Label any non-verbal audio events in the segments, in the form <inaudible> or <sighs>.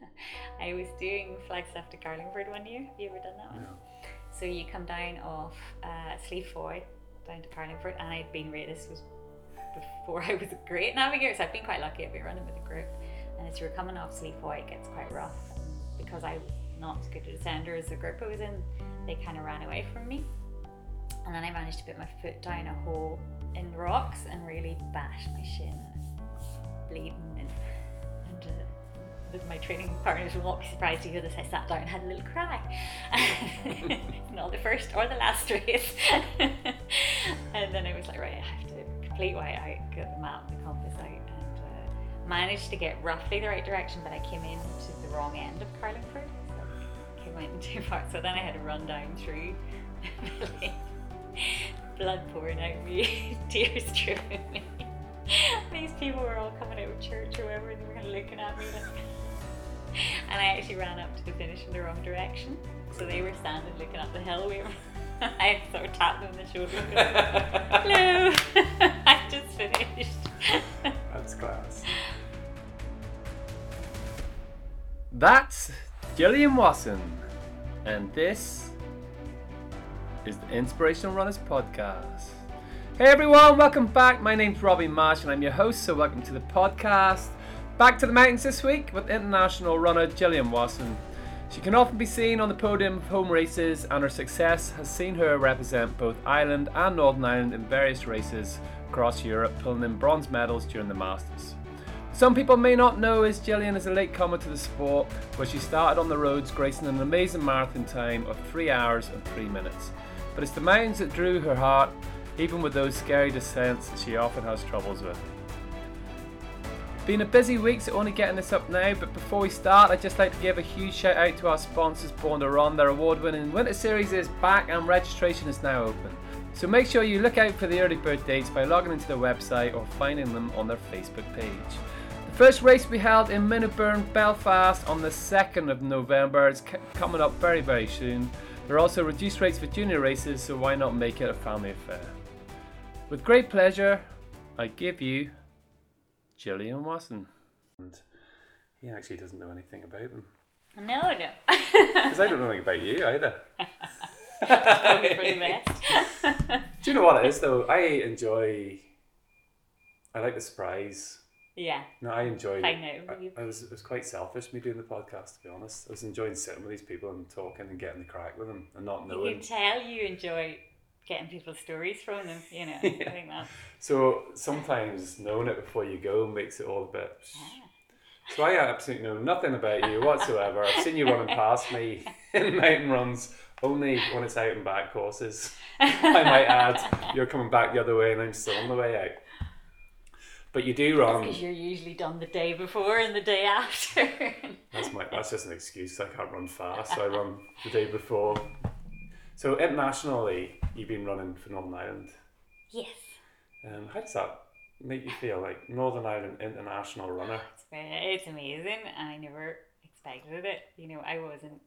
<laughs> I was doing Flagstaff to Carlingford one year. Have you ever done that one? No. So you come down off uh, Slieve Foye down to Carlingford, and I'd been rated. This was before <laughs> I was a great navigator, so I've been quite lucky. I've been running with a group, and as you were coming off Slieve Foye, it gets quite rough. And because I was not as good a descender as the group I was in, they kind of ran away from me. And then I managed to put my foot down a hole in rocks and really bash my shin, bleeding. And, with my training partners will not be surprised to hear this. I sat down and had a little cry. <laughs> not the first or the last race. <laughs> and then I was like, right, I have to complete white out, get the map, the compass out, and uh, managed to get roughly the right direction, but I came into the wrong end of Carlingford. So came in too far. So then I had to run down through <laughs> blood pouring out of me, tears streaming me. These people were all coming out of church or whatever, and they were kind of looking at me like. <laughs> And I actually ran up to the finish in the wrong direction. So they were standing looking up the hill. We were, <laughs> I sort of tapped them on the shoulder. and <laughs> go, Hello, I just finished. That's class. That's Gillian Wasson, and this is the Inspirational Runners Podcast. Hey everyone, welcome back. My name's Robbie Marsh, and I'm your host, so welcome to the podcast. Back to the mountains this week with international runner Gillian Wasson. She can often be seen on the podium of home races, and her success has seen her represent both Ireland and Northern Ireland in various races across Europe, pulling in bronze medals during the Masters. Some people may not know as Gillian is a late comer to the sport, where she started on the roads gracing an amazing marathon time of 3 hours and 3 minutes. But it's the mountains that drew her heart, even with those scary descents that she often has troubles with. Been a busy week, so only getting this up now. But before we start, I'd just like to give a huge shout out to our sponsors, Born to Run. Their award winning winter series is back and registration is now open. So make sure you look out for the early bird dates by logging into their website or finding them on their Facebook page. The first race be held in Minnowburn, Belfast on the 2nd of November. It's c- coming up very, very soon. There are also reduced rates for junior races, so why not make it a family affair? With great pleasure, I give you Gillian Wasson. And he actually doesn't know anything about them. No, no. Because <laughs> I don't know anything about you either. Probably for the best. <laughs> Do you know what it is though? I enjoy. I like the surprise. yeah. No, I enjoy. I know. I, I was it was quite selfish me doing the podcast to be honest. I was enjoying sitting with these people and talking and getting the crack with them and not knowing. You knowing. can tell you enjoy getting people's stories from them, you know. I think that's So sometimes knowing it before you go makes it all a bit. So I absolutely know nothing about you whatsoever. I've seen you running past me <laughs> in mountain runs only when it's out and back courses. I might add, you're coming back the other way and I'm still on the way out. But you do run. because you're usually done the day before and the day after. That's my. That's just an excuse. I can't run fast, so I run the day before. So internationally, you've been running for Northern Ireland. yes. Um, how does that make you feel? Like Northern Ireland international runner. It's, amazing. I never expected it. You know, I wasn't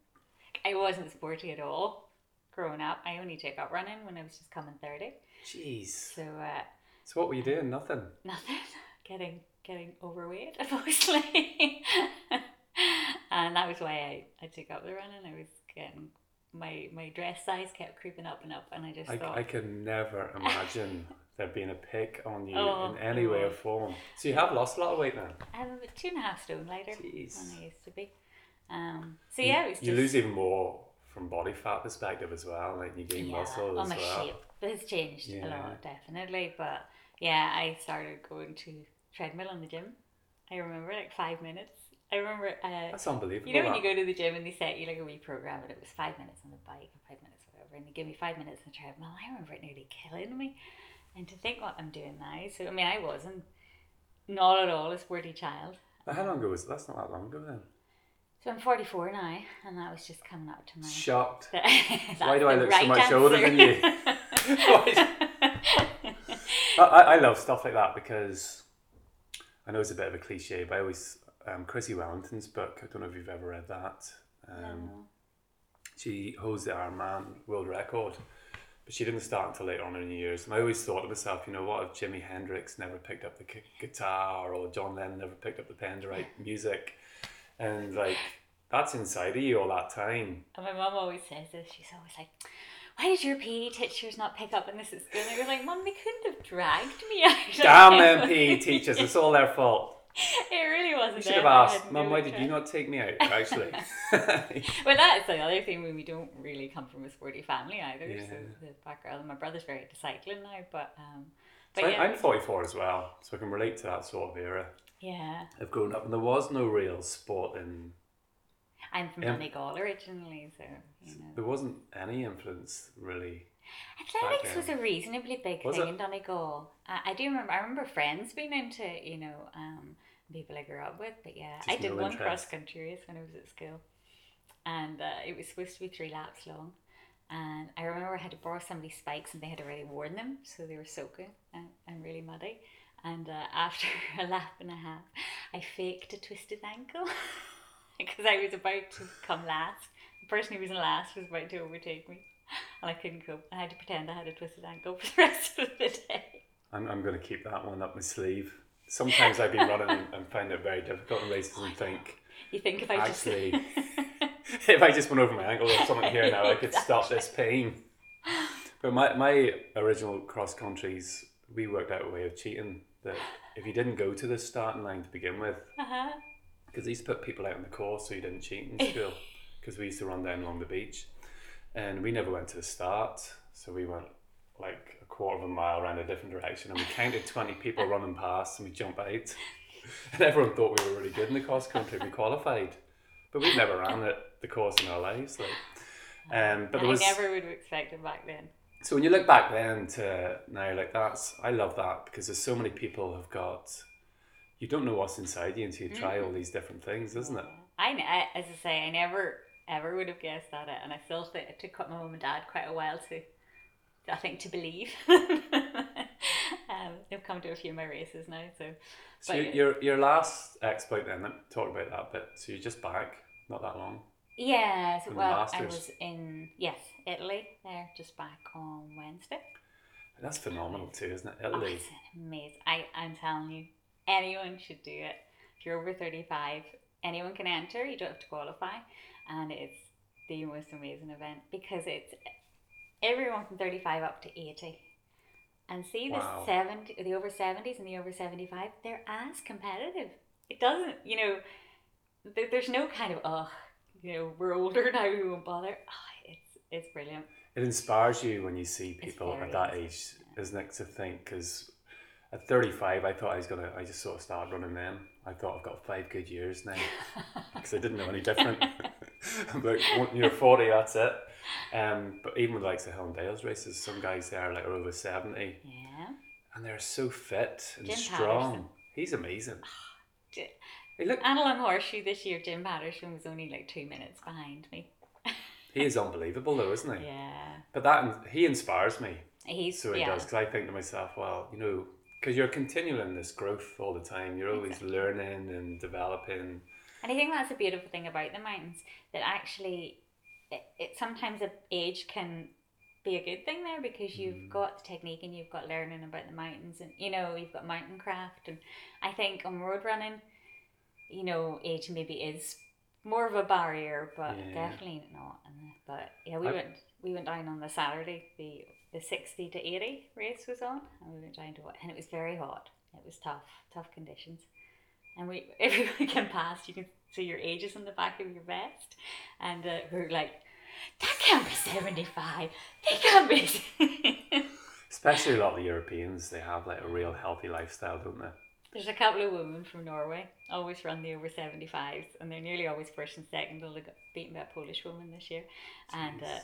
I wasn't sporty at all growing up. I only took up running when I was just coming thirty. Jeez. So uh, So what were you doing? Nothing. nothing. <laughs> Getting getting overweight <laughs> mostly. <laughs> and that was why I, I took up the running. I was getting my my dress size kept creeping up and up and I just I, thought I can never imagine <laughs> there being a pick on you Oh, in any way or form. So you have lost a lot of weight now. I'm two and a half stone lighter Jeez. than I used to be. Um, so yeah, it was you just lose even more from body fat perspective as well. Like you gain yeah, muscle well, as my well. shape has changed a lot, definitely. But yeah, I started going to treadmill in the gym. I remember like five minutes. I remember, uh, That's unbelievable. you know, when that. you go to the gym and they set you like a wee program, and it was five minutes on the bike and five minutes whatever, and they give me five minutes on the treadmill. I remember it nearly killing me. And to think what I'm doing now, so I mean, I wasn't not at all a sporty child. But How long ago was that's not that long ago then? So I'm 44 now, and that was just coming up to my. Shocked. <laughs> Why do I look so right much older than you? <laughs> <laughs> I I love stuff like that because I know it's a bit of a cliche, but I always um, Chrissie Wellington's book. I don't know if you've ever read that. Um, No. She holds the Ironman world record, but she didn't start until later on in the years. And I always thought to myself, you know, what if Jimi Hendrix never picked up the gu- guitar or John Lennon never picked up the pen to write <laughs> music? and like that's inside of you all that time. And my mum always says this. She's always like, "Why did your PE teachers not pick up on this at school?" And I was like, "Mum, they couldn't have dragged me out." Damn them PE teachers! It's all their fault. <laughs> It really wasn't. You should have asked, Mum, why did you not take me out? <laughs> Actually, <laughs> Well, that's the other thing when we don't really come from a sporty family either. So the background. My brother's very into cycling now, but um, but So yeah, I'm 44 as well, so I can relate to that sort of era. yeah. I've grown up and there was no real sport in I'm from Yeah. Donegal originally, so you know. there wasn't any influence really. Athletics was a reasonably big Was thing it? in Donegal. I, I do remember. I remember friends being into you know um, people I grew up with. But yeah, I did one interest. cross country race when I was at school, and uh, it was supposed to be three laps long. And I remember I had to borrow somebody's spikes, and they had already worn them, so they were soaking and, and really muddy. And uh, <laughs> after a lap and a half, I faked a twisted ankle <laughs> because I was about to come last. The person who was in last was about to overtake me, and I couldn't go. I had to pretend I had a twisted ankle for the <laughs> rest of the day. I'm, I'm going to keep that one up my sleeve. Sometimes I've been running and, find it very difficult in races and <laughs> think, You think if I Actually, just <laughs> if I just went over my ankle or something here now, I could stop this pain. But my, my original cross countries, we worked out a way of cheating that if you didn't go to the starting line to begin with, uh-huh. because used to put people out in the course so you didn't cheat in school, because we used to run down along the beach, and we never went to the start, so we went like a quarter of a mile around a different direction, and we counted twenty people running past, and we jumped out, <laughs> and everyone thought we were really good in the cross country. We qualified, but we'd never ran it the course in our lives, like. Um, but there was I never would have expected back then. so when you look back then to now, like that's I love that because there's so many people have got. You don't know what's inside you until you try all these different things, isn't it? I, I as I say, I never ever would have guessed that, and I still think it took my mum and dad quite a while to, I think, to believe. <laughs> um, they've come to a few of my races now, so. So But- your, your last exploit then, let me talk about that bit. So you're just back, not that long. Yeah, so, well, I was in yes Italy there just back on Wednesday. That's phenomenal too, isn't it? Oh, Italy. it's amazing. I, I'm telling you, anyone should do it. If you're over 35, anyone can enter. You don't have to qualify. And it's the most amazing event because it's everyone from 35 up to 80. And see the Wow. 70, the over 70s and the over 75, they're as competitive. It doesn't, you know, there, there's no kind of, oh, you know, we're older now, we won't bother. Oh, it's, it's brilliant. It inspires you when you see people at that age, isn't it? To think because at 35, I thought I was gonna. I just sort of started running then. I thought I've got five good years now <laughs> <laughs> because I didn't know any different. <laughs> <laughs> but you're 40, that's it. Um, but even with like the Hill and Dales races, some guys there like are over 70 Yeah. and they're so fit and Jim strong. Patterson. He's amazing. J- He look, Annalong Horseshoe this year, Jim Patterson was only like two minutes behind me. <laughs> he is unbelievable though, isn't he? Yeah. But that he inspires me. He's So he yeah. does, because I think to myself, well, you know, because you're continuing this growth all the time. You're always Exactly. learning and developing. And I think that's a beautiful thing about the mountains that actually, it, it sometimes a age can be a good thing there because you've Mm. got the technique and you've got learning about the mountains and you know you've got mountain craft and I think on road running, you know, age maybe is more of a barrier, but Yeah. definitely not. And but yeah, we I- went we went down on the Saturday. The the sixty to eighty race was on, and we went down to it, and it was very hot. It was tough, tough conditions. And we every weekend past, you can see your ages on the back of your vest, and uh, we're like, "That can't be seventy-five. They can't be." <laughs> Especially a lot of the Europeans, they have like a real healthy lifestyle, don't they? There's a couple of women from Norway always run the over 75s, and they're nearly always first and second. They'll get beaten by a Polish woman this year, and uh,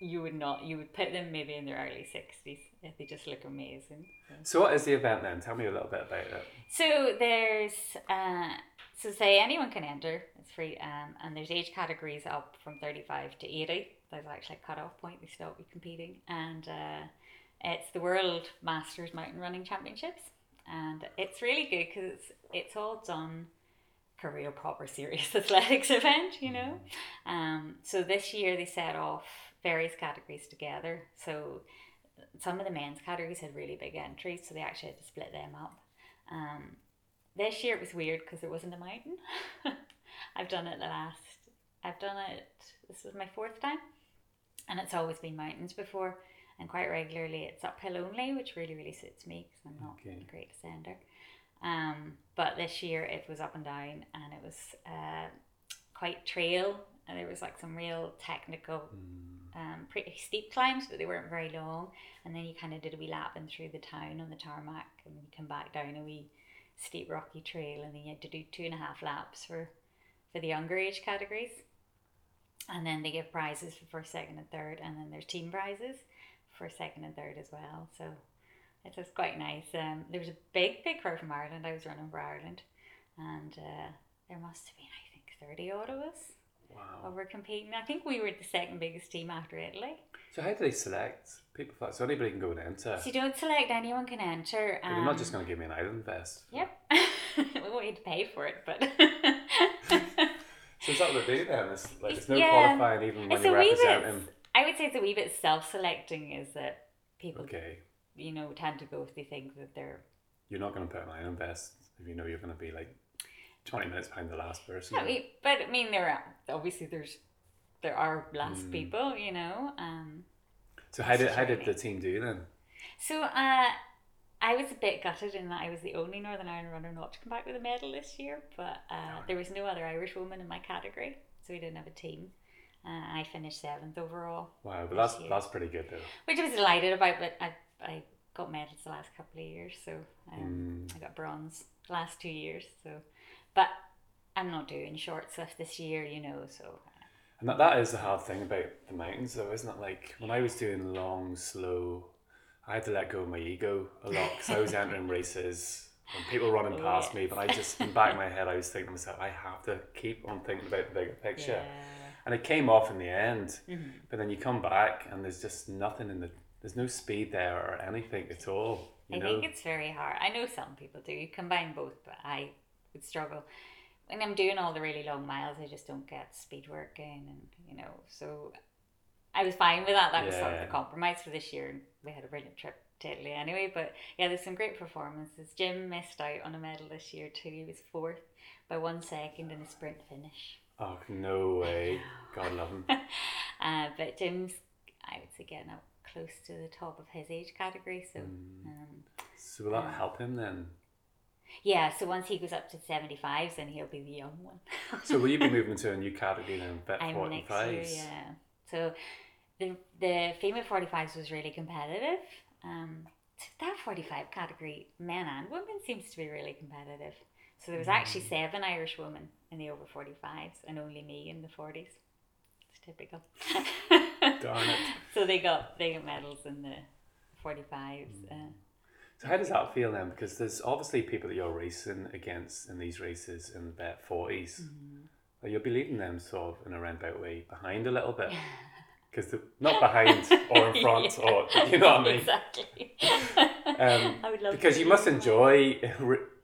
you would not. You would put them maybe in their early 60s. If they just look amazing. So. What is the event then? Tell me a little bit about it. So there's uh, so say anyone can enter. It's free, um, and there's age categories up from 35 to 80. There's actually a cut off point. we stop you competing, and uh, it's the World Masters Mountain Running Championships, and it's really good because it's it's all done real proper serious <laughs> athletics event, you know. Um, so this year they set off various categories together. So some of the men's categories had really big entries, so they actually had to split them up. Um, this year it was weird because there wasn't a mountain. <laughs> I've done it the last. I've done it. This was my fourth time, and it's always been mountains before, and quite regularly it's uphill only, which really really suits me because I'm not Okay. a great descender. Um, but this year it was up and down, and it was uh, quite trail, and there was like some real technical Mm. Um, pretty steep climbs, but they weren't very long. And then you kind of did a wee lap in through the town on the tarmac, and then you come back down a wee steep rocky trail, and then you had to do two and a half laps for for the younger age categories. And then they give prizes for first, second, and third, and then there's team prizes for second and third as well. So it was quite nice. Um, there was a big, big crowd from Ireland. I was running for Ireland, and uh, there must have been, I think, thirty odd of us Wow. over competing. I think we were the second biggest team after Italy. So how do they select people? for that? So anybody can go and enter. So you don't select anyone can enter. But you're not um, just going to give me an Ireland vest. Yep. we won't need to pay for it, but So is that what they do then? It's like there's no Yeah. qualifying even when it's you're representing. bit. I would say it's a wee bit self-selecting. Is that people, Okay, you know, tend to go if they think that they're. you're not going to put an Ireland vest if you know you're going to be like 20 minutes behind the last person. No, we- but I mean, there are obviously there's there are last Mm. people, you know. Um, So how did how did the team do then? So uh, I was a bit gutted in that I was the only Northern Ireland runner not to come back with a medal this year, but uh, there was no other Irish woman in my category, so we didn't have a team. Uh, I finished seventh overall, Wow, but that's year. that's pretty good though. which I was delighted about. But I I got medals the last couple of years, so um, Mm. I got bronze the last two years. So, but I'm not doing short stuff this year, you know. So And that, that is the hard thing about the mountains, though, isn't it? Like when I was doing long, slow, I had to let go of my ego a lot because I was entering races and people running Oh, past me, but I just, in the back of my head, I was thinking to myself, I have to keep on thinking about the bigger picture. yeah. And it came off in the end, Mhm. but then you come back and there's just nothing in the, there's no speed there or anything at all. You I know? think it's very hard. I know some people do. You combine both, but I would struggle. When I'm doing all the really long miles, I just don't get speed working, and you know, so I was fine with that. That was sort of the compromise for this year. We had a brilliant trip to Italy anyway, but yeah, there's some great performances. Jim missed out on a medal this year too. He was fourth by one second in a sprint finish. Oh, no way. God love him. <laughs> Uh, but Jim's, I would say, getting up close to the top of his age category. So. Mm. Um, So will that help him then? Yeah, so once he goes up to 75s, then he'll be the young one. <laughs> So will you be <laughs> moving to a new category then, bet I'm next 45s? year, yeah. So the the female 45s was really competitive. Um, that 45 category, men and women, seems to be really competitive. So there was actually seven Irish women in the over 45s and only me in the 40s. It's typical. <laughs> Darn it. So they got they got medals in the 45s. Uh, So how does that feel then? Because there's obviously people that you're racing against in these races in the bet 40s. Mm-hmm. You'll be leading them sort of in a roundabout way behind a little bit. <laughs> Because not behind or in front <laughs> Yeah. or, you know what I mean? Exactly. Um, <laughs> I would love Because you must enjoy,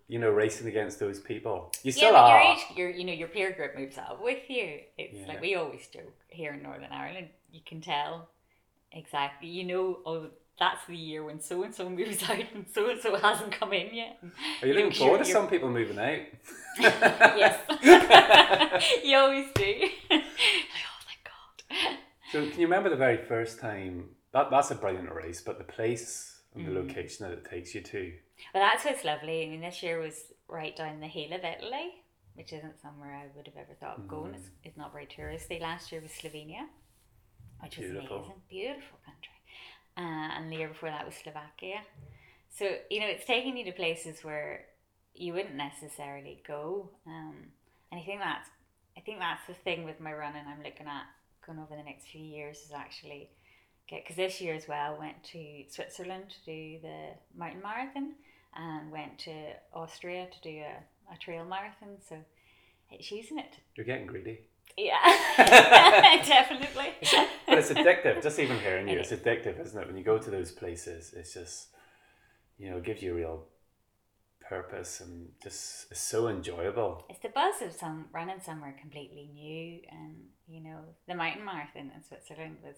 you know, racing against those people. You still yeah, are. your age, your you know your peer group moves up with you. It's Yeah. like we always joke here in Northern Ireland. You can tell exactly. You know, oh, that's the year when so and so moves <laughs> out and so and so hasn't come in yet. Are you looking forward to some people moving out? yes, <laughs> <laughs> you always do. like, oh my god. So can you remember the very first time? That that's a brilliant race, but the place and the Mm. location that it takes you to. Well, that's what's lovely. I mean, this year was right down the heel of Italy, which isn't somewhere I would have ever thought of going. Mm. It's, it's not very touristy. Last year was Slovenia, which was Beautiful. amazing, beautiful country. Uh, and the year before that was Slovakia. So you know, it's taking you to places where you wouldn't necessarily go. Um, and I think that's, I think that's the thing with my running. I'm looking at going over the next few years is actually get because this year as well went to Switzerland to do the mountain marathon and went to Austria to do a, a trail marathon. So it's using it. You're getting greedy. Yeah, <laughs> definitely. But it's addictive. Just even hearing you, It it's addictive, isn't it? When you go to those places, it's just, you know, it gives you a real purpose and just it's so enjoyable. It's the buzz of some running somewhere completely new, and you know the mountain marathon in Switzerland was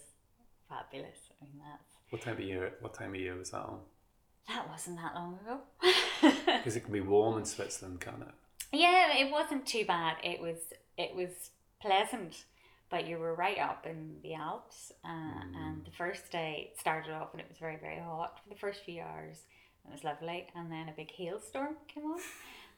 fabulous. I mean that's What time of year? What time of year was that on? that wasn't that long ago. <laughs> Because it can be warm in Switzerland, can't it? yeah, it wasn't too bad. It was it was pleasant, but you were right up in the Alps. Uh, Mm. And the first day started off and it was very, very hot for the first few hours. It was lovely. And then a big hailstorm came on.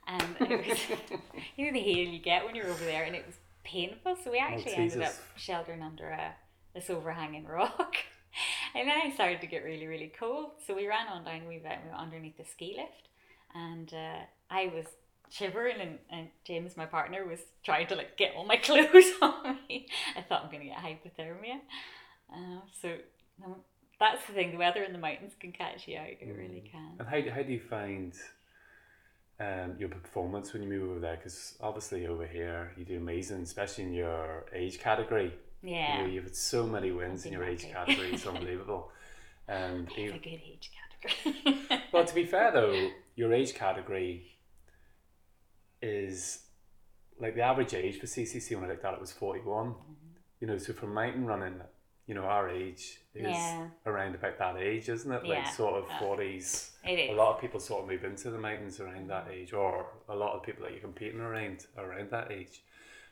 And it was, <laughs> <laughs> you know, the hail you get when you're over there, and it was painful. So we actually ended up sheltering under a this overhanging rock. <laughs> and then I started to get really, really cold. So we ran on down, we went, we went underneath the ski lift. And uh, I was shivering, and, and James, my partner, was trying to like get all my <laughs> clothes on me. I thought I'm going to get hypothermia. Uh, so um, that's the thing the weather in the mountains can catch you out, it really can. And how, how do you find um, your performance when you move over there? Because obviously over here you do amazing, especially in your age category. You Yeah. know, you've had so many wins in your age category. It's <laughs> unbelievable. And It's a good age category. well, to be <laughs> fair though, your age category is like the average age for CCC when I looked at it was forty one. Mm-hmm. You know, so for mountain running, you know, our age is Yeah. around about that age, isn't it? Yeah. Like sort of Uh, forties. it is. A lot of people sort of move into the mountains around that age, or a lot of people that you're competing around around that age.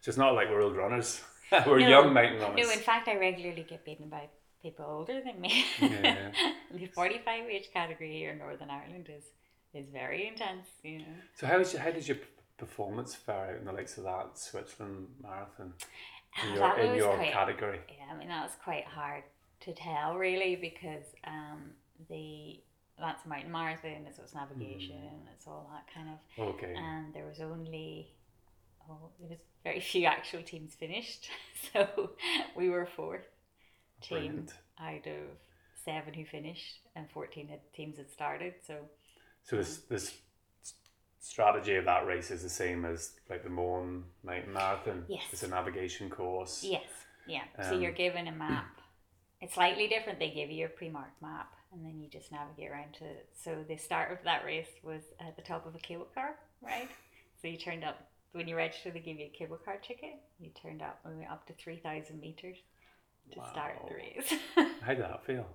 So it's not like we're old runners. <laughs> we're No. young mountain runners. No, in fact, I regularly get beaten by people older than me. Yeah. <laughs> the 45 age category here in Northern Ireland is is very intense, you know. So how is your, how does your performance fare out in the likes of that Switzerland marathon in Ah, your in your quite- category? Yeah, I mean that was quite hard to tell really because um the that's a mountain marathon, so it's navigation, Mm. it's all that kind of Okay. and there was only oh there was very few actual teams finished. <laughs> So we were fourth team Brilliant. out of seven who finished and fourteen had, teams had started. So So this this s- strategy of that race is the same as like the Mourne Mountain Marathon. Yes. It's a navigation course. Yes, yeah. so Um, you're given a map. <clears throat> It's slightly different. They give you a pre-marked map, and then you just navigate around to. It. So the start of that race was at the top of a cable car, right? So you turned up when you register. They give you a cable car ticket. You turned up. We went up to three thousand meters to start the race. <laughs> How did that feel?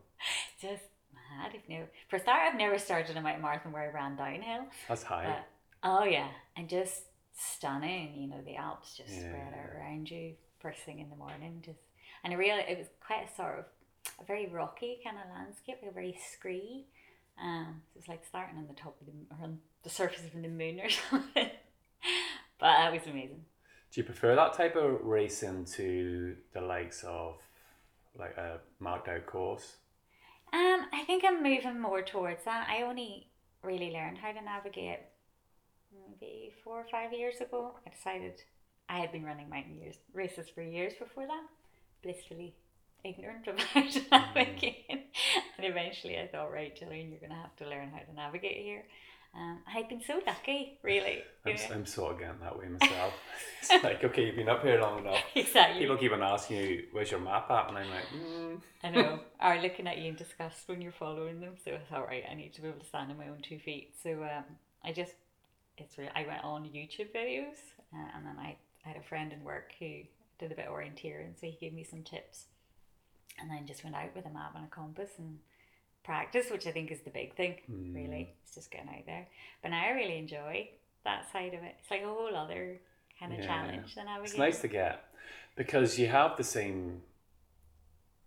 just mad. If no, for a start, I've never started a mountain marathon where I ran downhill. That's high. Oh yeah, and just stunning. You know, the Alps just spread out around you first thing in the morning. Just and I really, it was quite a sort of a very rocky kind of landscape, like a very scree. Um, so it's like starting on the top of the or on the surface of the moon or <laughs> something. but that was amazing. Do you prefer that type of racing to the likes of like a marked out course? Um, I think I'm moving more towards that. I only really learned how to navigate maybe four or five years ago. I decided I had been running mountain years, races for years before that, blissfully ignorant of <laughs> how to navigate. and eventually I thought, right, Gillian, you're going to have to learn how to navigate here. Um, I've been so lucky, really. <laughs> I'm. I'm of getting that way <laughs> myself. it's like, okay, you've been up here long enough. exactly. People keep on asking you, where's your map at? And I'm like, mm. I know, are looking at you in disgust when you're following them. So it's all right. I need to be able to stand on my own two feet. So um, I just, it's real. I went on YouTube videos, uh, and then I, I had a friend in work who did a bit of orienteering, so he gave me some tips, and then just went out with a map and a compass and practice, which I think is the big thing. Really, it's just getting out there. But now I really enjoy that side of it. It's like a whole other kind of Yeah. challenge than navigating. It's nice to get because you have the same.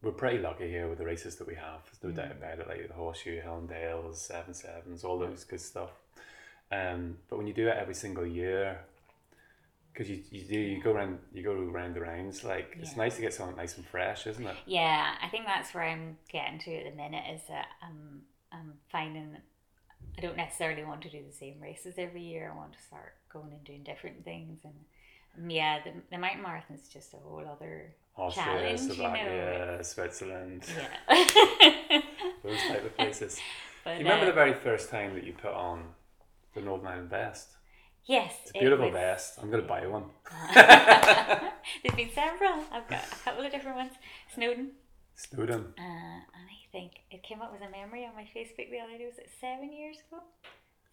We're pretty lucky here with the races that we have. There's no doubt about it, like the Horseshoe, Hill and Dale, Seven Sisters, all those good stuff. Um, but when you do it every single year, because you, you do you go around you go around the rounds, like it's nice to get something nice and fresh, isn't it? Yeah, I think that's where I'm getting to at the minute is that I'm I'm finding I don't necessarily want to do the same races every year. I want to start going and doing different things and yeah, the, the mountain marathon is just a whole other Austria, challenge, you know. Slovakia, Switzerland, yeah. <laughs> those type of places. <laughs> but, Do you remember uh, the very first time that you put on the Northern Ireland vest? yes, It's a beautiful was- vest. I'm going to buy one. <laughs> There's been several. I've got a couple of different ones. Snowdon. Snowdon. Uh, and I think it came up with a memory on my Facebook the other day. Was it seven years ago?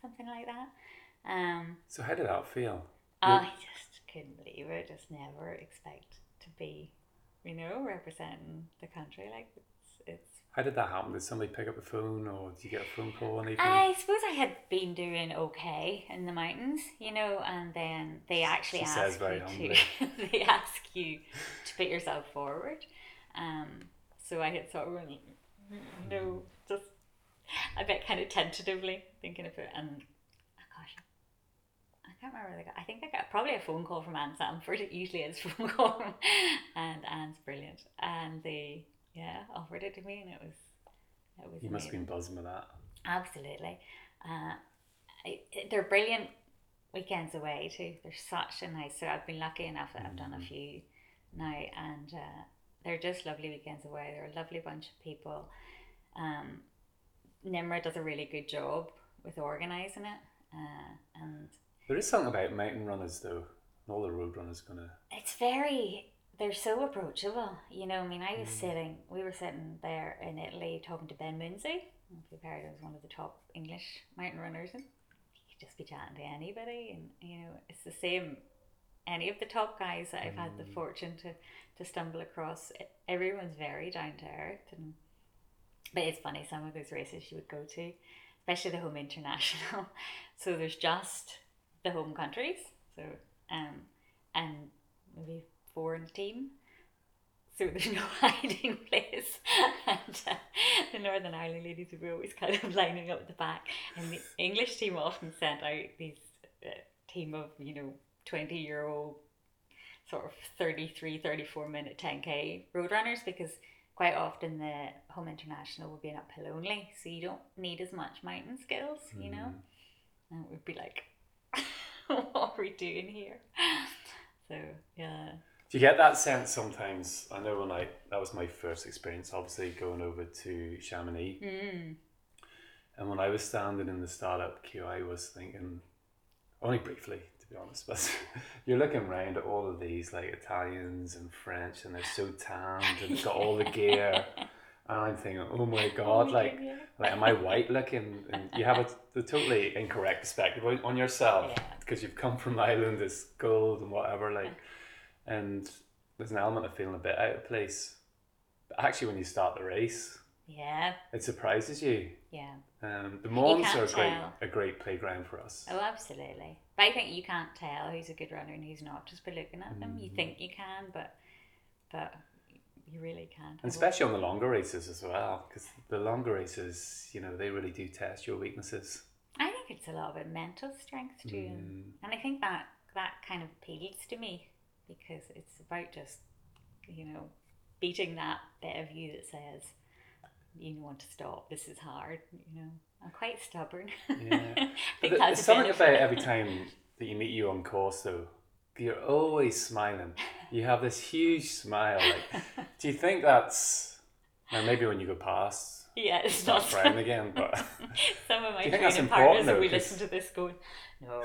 Something like that. Um, So how did that feel? I just couldn't believe it. Just never expect to be, you know, representing the country like How did that happen? Did somebody pick up the phone, or did you get a phone call? Anything? I suppose I had been doing okay in the mountains, you know, and then they actually She ask says very you to <laughs> they ask you to put yourself forward. Um, so I had sort of went, no, just I bet kind of tentatively thinking of it, and oh gosh, I can't remember. got- I think I got probably a phone call from Anne Sanford. <laughs> It usually is phone call, and Anne's brilliant, and they yeah offered it to me, and it was it was you must have been buzzing with that. Absolutely. Uh, I, they're brilliant weekends away too. They're such a nice. So I've been lucky enough that I've done a Mhm. few now, and uh, they're just lovely weekends away. They're a lovely bunch of people. Um, NIMRA does a really good job with organising it, uh, and There is something about mountain runners, though. All the road runners gonna. it's very they're so approachable you know i mean i was Mm. sitting we were sitting there in italy talking to ben Mounsey if you've heard was one of the top english mountain runners and he could just be chatting to anybody and you know it's the same any of the top guys that i've had the Mm. fortune to to stumble across everyone's very down to earth and but it's funny some of those races you would go to especially the home international <laughs> so there's just the home countries so um and maybe the team. So <laughs> there's no <laughs> hiding place. And uh, the Northern Ireland ladies were always kind of lining up at the back. And the English team often sent out these uh, team of, you know, 20 year old sort of 33, 34 minute 10k road runners because quite often the home international will be an uphill only. So you don't need as much mountain skills, you know? Mm. And we'd be like, <laughs> what are we doing here? So, yeah. Do you get that sense sometimes? I know when I that was my first experience, obviously going over to Chamonix, Mm. and when I was standing in the startup queue, I was thinking, only briefly to be honest, <laughs> but you're looking around at all of these like Italians and French, and they're so tanned and got all the gear, <laughs> and I'm thinking, oh my god, my like. Like, am I white looking? And you have a, the totally incorrect perspective on- yourself Yeah. because you've come from Ireland, it's gold and whatever. Like, and there's an element of feeling a bit out of place. But actually, when you start the race, Yeah, it surprises you. yeah. Um, the Mournes are a great, tell. a great playground for us. Oh, absolutely. But I think you can't tell who's a good runner and who's not just by looking at them. You Mm. think you can, but but you really can't. And especially on the longer races as well, because the longer races, you know, they really do test your weaknesses. I think it's a lot about mental strength too, and, Mm. and I think that that kind of appeals to me because it's about just you know beating that bit of you that says you want to stop. This is hard. You know, I'm quite stubborn. Yeah. I <laughs> But think th- that's there's something benefit. about every time that you meet you on course, though. You're always smiling. You have this huge smile. Like, <laughs> do you think that's now maybe when you go past, <laughs> Yeah, it's not frowning <laughs> again? But <laughs> Some of my Do you think that's training partners, though, we 'cause- listen to this, going, no,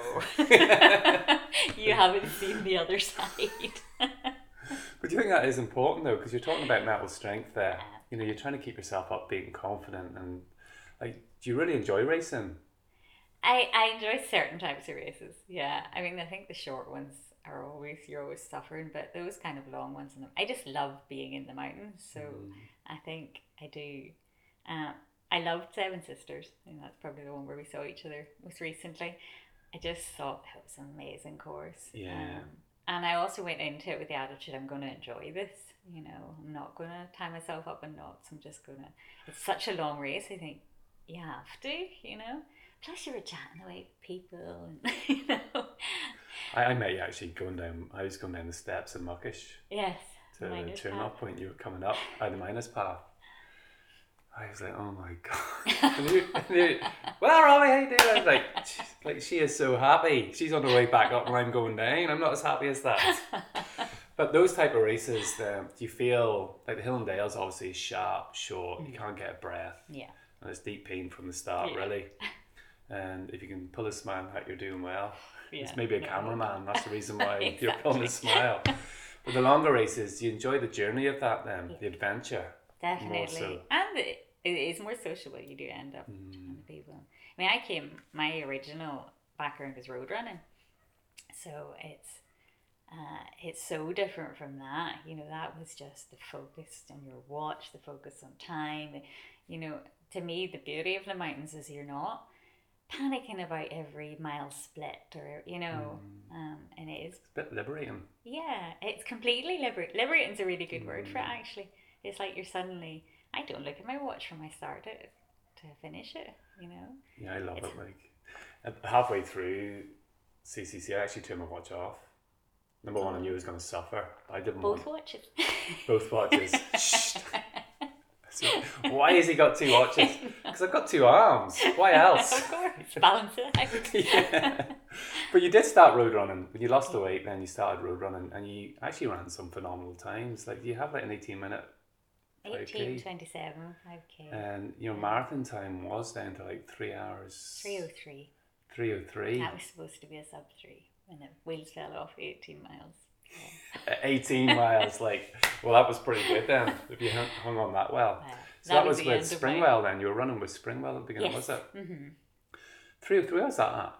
you haven't seen the other side. but do you think that is important though? Because you're talking about mental strength there. You know, you're trying to keep yourself upbeat and confident, and like, do you really enjoy racing? I, I enjoy certain types of races. Yeah, I mean, I think the short ones are always you're always suffering, but those kind of long ones, and I just love being in the mountains. So Mm. I think I do. Um, I loved Seven Sisters, and that's probably the one where we saw each other most recently. I just thought it was an amazing course. Yeah. Um, and I also went into it with the attitude I'm going to enjoy this. You know, I'm not going to tie myself up in knots. I'm just going to. It's such a long race. I think you have to. You know. Plus, you were chatting away with people, and <laughs> you know. I, I met you actually going down. I was going down the steps in Muckish Yes. to the miners turn path. off point. You were coming up out the miners path. I was like, oh my god. <laughs> And you- and you- well, Robbie, how you doing? Like, like she is so happy. She's on the way back up, and I'm going down. I'm not as happy as that. <laughs> But those type of races, um, do you feel like the Hill and Dales obviously sharp, short. You can't get a breath, yeah. and it's deep pain from the start, Yeah. really. <laughs> And if you can pull a smile out, you're doing well. Yeah. It's maybe a no. cameraman. That's the reason why you're pulling a smile. But the longer races, you enjoy the journey of that then, Yeah. the adventure. Definitely. so. And it, it is more sociable. You do end up Mm. to people. I mean, I came, my original background was road running. So it's, uh, it's so different from that. You know, that was just the focus on your watch, the focus on time. You know, to me, the beauty of the mountains is you're not panicking about every mile split or, you know, um, and it is, It's a bit liberating. yeah, it's completely liberating. Liberating's a really good word for it, Mm. actually. It's like you're suddenly, I don't look at my watch from I start it to finish it, you know? Yeah, I love It's- it. Like halfway through CCC, I actually turned my watch off. Number one, I knew I was going to suffer. I didn't Both want watches. <laughs> both watches. <laughs> Why has he got two watches? <laughs> Because I've got two arms. Why else? of course, balance it out. yeah. But you did start road running when you lost the weight. Then you started road running, and you actually ran some phenomenal times. Like you have like an eighteen minute, 18, 5K. 27, 5k. and your marathon time was down to like three hours. 303. Three oh three. That was supposed to be a sub 3 and the wheels fell off 18 miles. At 18 miles, <laughs> like, well, that was pretty good then, if you hung, on that well. Wow. So that, was, with Springwell then, you were running with Springwell at the beginning, Yes. was it? Mm-hmm. 303, was that at?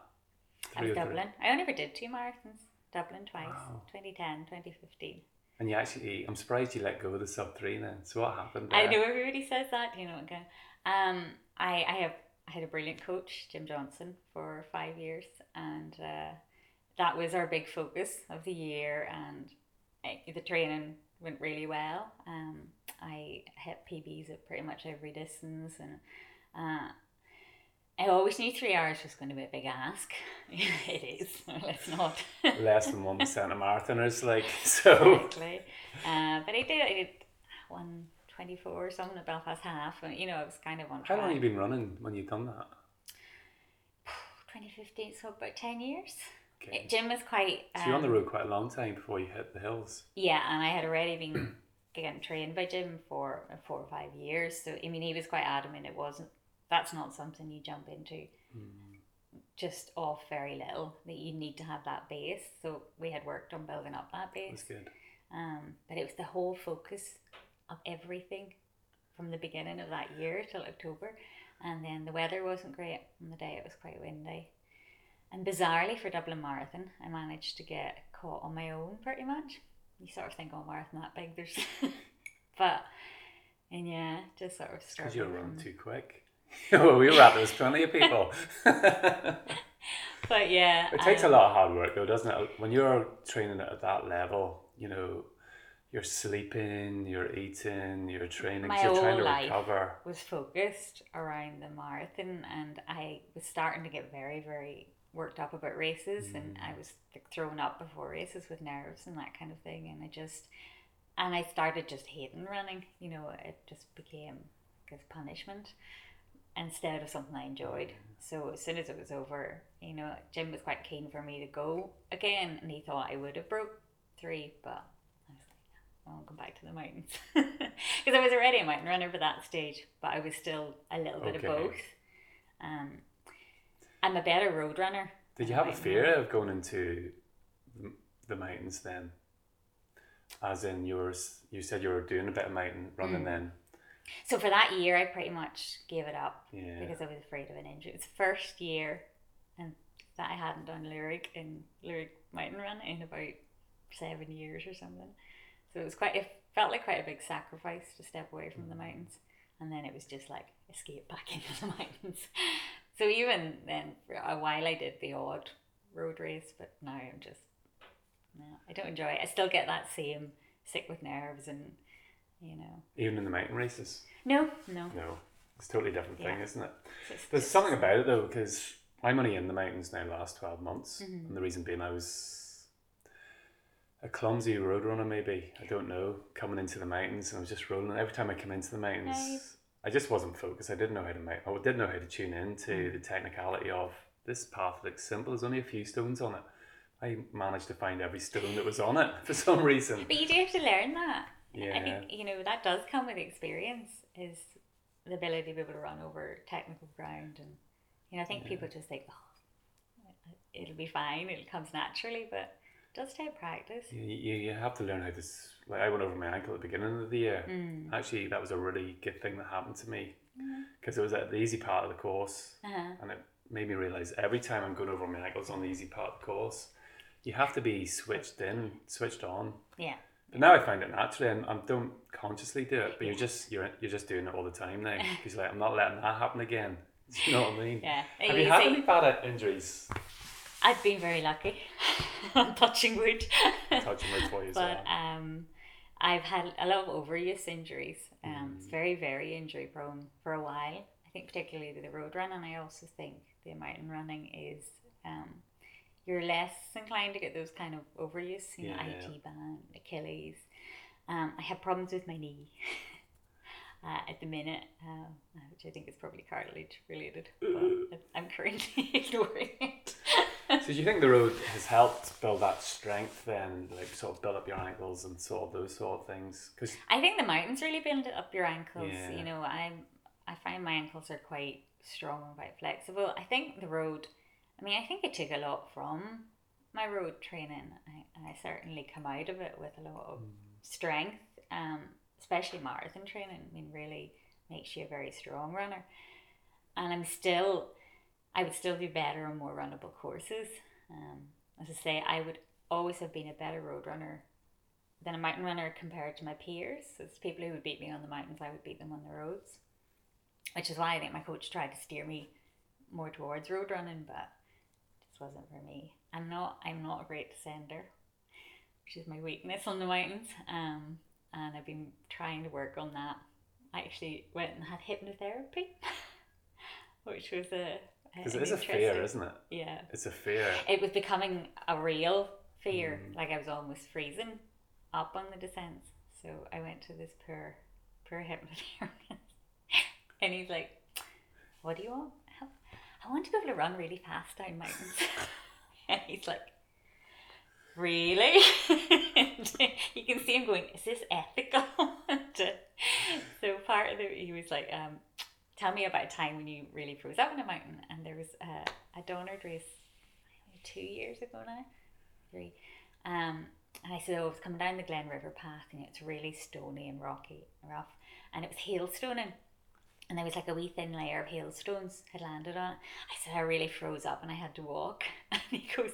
That was Dublin. I only ever did two marathons. Dublin twice, Wow. 2010, 2015. And you actually, I'm surprised you let go of the sub 3 then. So what happened I know everybody says that. You know, again. Um, I I have I had a brilliant coach, Jim Johnson, for five years, and uh, that was our big focus of the year. And I, the training went really well. Um, I hit PBs at pretty much every distance, and uh, I always knew three hours was going to be a big ask. <laughs> it is. <laughs> Let's not. <laughs> Less than 1% of marathoners, like, so. exactly. Uh, but I did. I did one twenty four or something at Belfast half, and you know I was kind of on How long have you been running when you've done that? <sighs> Twenty fifteen, so about ten years. Okay. Jim was quite. So you're on the um, road quite a long time before you hit the hills. Yeah, and I had already been <clears throat> getting trained by Jim for four or five years. So I mean, he was quite adamant it wasn't. That's not something you jump into just off very little. That you need to have that base. So we had worked on building up that base. That's good. Um, but it was the whole focus of everything from the beginning of that year till October. And then the weather wasn't great on the day, it was quite windy. And bizarrely for Dublin Marathon, I managed to get caught on my own pretty much. You sort of think, oh, marathon that big, there's. <laughs> but, and yeah, just sort of Because you running too quick. <laughs> well, we were at there was plenty of people. <laughs> But yeah. It takes a um, lot of hard work, though, doesn't it? When you're training at that level, you know, you're sleeping, you're eating, you're training. My you're trying whole to life. recover. was focused around the marathon and I was starting to get very, very worked up about races and I was like, thrown up before races with nerves and that kind of thing and I just and I started just hating running, you know, it just became like a punishment instead of something I enjoyed. So as soon as it was over, you know, Jim was quite keen for me to go again and he thought I would have broke three, but I was like, I'll go back to the mountains <laughs> because I was already a mountain runner by that stage, but I was still a little bit Okay. of both. Um, I'm a better road runner. Did you have a fear runner. of going into the- the mountains then? As in, yours, you said you were doing a bit of mountain running Mm. then. So for that year, I pretty much gave it up Yeah. because I was afraid of an injury. It's the first year, and that I hadn't done lyric in lyric mountain run in about seven years or something. So it was quite. It felt like quite a big sacrifice to step away from the mm. mountains, and then it was just like escape back <laughs> into the mountains. So even then, for a while, I did the odd road race, but now I'm just no, I don't enjoy it. I still get that same sick with nerves and you know. Even in the mountain races. No, no. No. It's a totally different thing, Yeah. isn't it? It's- There's something about it though, because I'm only in the mountains now last 12 months. Mhm. And the reason being I was a clumsy road runner, maybe. I don't know. Coming into the mountains and I was just rolling. Every time I come into the mountains, Right. I just wasn't focused. I didn't know how to make, I didn't know how to tune in to Mm. the technicality of this path looks simple. There's only a few stones on it. I managed to find every stone that was on it for some reason. But you do have to learn that. I think you know that does come with experience. Is the ability to be able to run over technical ground, and you know I think Yeah. people just think, oh, it'll be fine, it comes naturally, but it does take practice. You, you, you have to learn how to. Like I went over my ankle at the beginning of the year. Mm. Actually, that was a really good thing that happened to me because it was at the easy part of the course, Uh-huh. and it made me realize every time I'm going over my ankles on the easy part of the course, you have to be switched in, switched on. Yeah. But now I find it naturally, and I don't consciously do it. But you're just you're you're just doing it all the time now. Because like I'm not letting that happen again. <laughs> Do you know what I mean? Yeah. Have you had any bad injuries? I've been very lucky. <laughs> I'm touching wood. Touching wood for you <laughs> but um, I've had a lot of overuse injuries. Um, Mm. It's very, very injury prone for a while. I think particularly the road running. I also think the mountain running is um, you're less inclined to get those kind of overuse. You know, Yeah, yeah. IT band, Achilles. Um, I have problems with my knee. <laughs> Uh, at the minute, uh, which I think is probably cartilage related, but I'm currently <laughs> ignoring it. So do you think the road has helped build that strength then, like sort of build up your ankles and sort of those sort of things? Because I think the mountains really build up your ankles. Yeah. You know, I'm I find my ankles are quite strong and quite flexible. I think the road. I mean, I think I took a lot from my road training, I, and I certainly come out of it with a lot of strength. Um, especially marathon training. I mean, really makes you a very strong runner. And I'm still, I would still do better on more runnable courses. Um, as I say, I would always have been a better road runner than a mountain runner compared to my peers. So it's people who would beat me on the mountains, I would beat them on the roads. Which is why I think my coach tried to steer me more towards road running, but it just wasn't for me. I'm not I'm not a great descender, which is my weakness on the mountains. Um, and I've been trying to work on that. I actually went and had hypnotherapy, <laughs> which was a because it is a fear, isn't it? Yeah, It's a fear. it was becoming a real fear. Mm. Like I was almost freezing up on the descents. So I went to this poor, poor hypnotherapist, <laughs> and he's like, "What do you want? I want to be able to run really fast down mountains." <laughs> and he's like, "Really?" <laughs> You can see him going, "Is this ethical?" <laughs> So part of it, he was like, um, "Tell me about a time when you really froze up in a mountain." And there was a, a Donard race two years ago now, three. Um, and I said, oh, I was coming down the Glen River path and it's really stony and rocky and rough. And it was hailstoning. And there was like a wee thin layer of hailstones had landed on it. I said, I really froze up and I had to walk. <laughs> And he goes,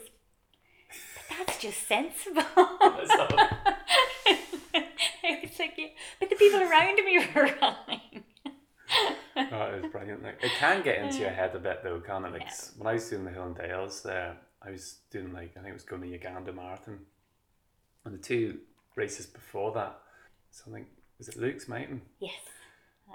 but that's just sensible. all. <laughs> I was like, yeah, but the people around me were <laughs> running. Oh, it was brilliant. Like, it can get into your head a bit though, can't it? Like s- when I was doing the Hill and Dales there, I was doing like I think it was going to Uganda Marathon, and the two races before that, something was it Luke's Mountain. yes,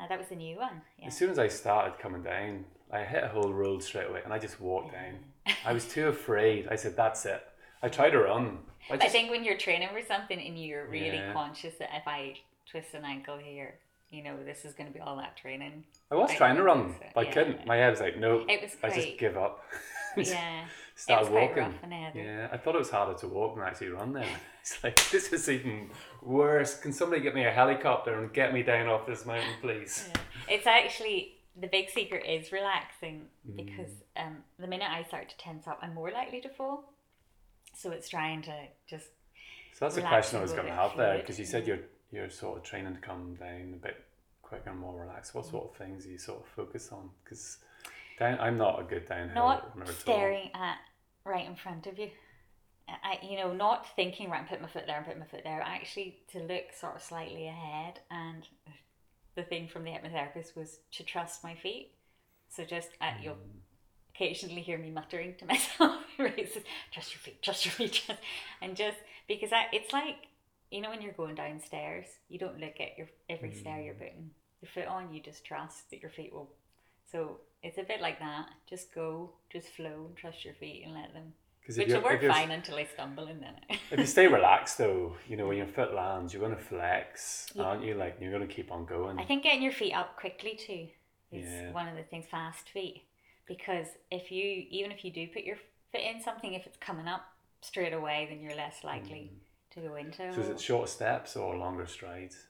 uh, that was the new one. Yeah. As soon as I started coming down, I hit a whole road straight away, and I just walked down. <laughs> I was too afraid. I said, "That's it." I tried to run. I I think when you're training for something and you're really Yeah. conscious that if I twist an ankle here, you know, this is going to be all that training. I was I trying to run, so, but I couldn't. My head was like, "No." It was I just give up. <laughs> yeah, Started <laughs> it was quite walking. rough. Yeah, I thought it was harder to walk than actually run then. <laughs> It's like, this is even worse. Can somebody get me a helicopter and get me down off this mountain, please? Yeah. It's actually the big secret is relaxing Mm. because um, the minute I start to tense up, I'm more likely to fall. So it's trying to just So that's a question I was going to have there because you said you're you're sort of training to come down a bit quicker and more relaxed. What sort of things do you sort of focus on? Because down, I'm not a good downhill not runner at staring at right in front of you. I, you know, not thinking right, put my foot there and put my foot there. Actually, to look sort of slightly ahead. And the thing from the hypnotherapist was to trust my feet. So just uh, you'll occasionally hear me muttering to <laughs> myself, trust your feet, trust your feet, trust. and just because I, it's like you know when you're going downstairs, you don't look at your every stair you're putting your foot on. You just trust that your feet will. So it's a bit like that. Just go, just flow, and trust your feet, and let them. Which will work fine until I stumble, and then. If you stay <laughs> relaxed though, you know when your foot lands, you're going to flex, Yeah. aren't you? Like you're going to keep on going. I think getting your feet up quickly too is Yeah. one of the things. Fast feet, because if you even if you do put your foot in something, if it's coming up straight away, then you're less likely to go into. Mm. So is it short steps or longer strides?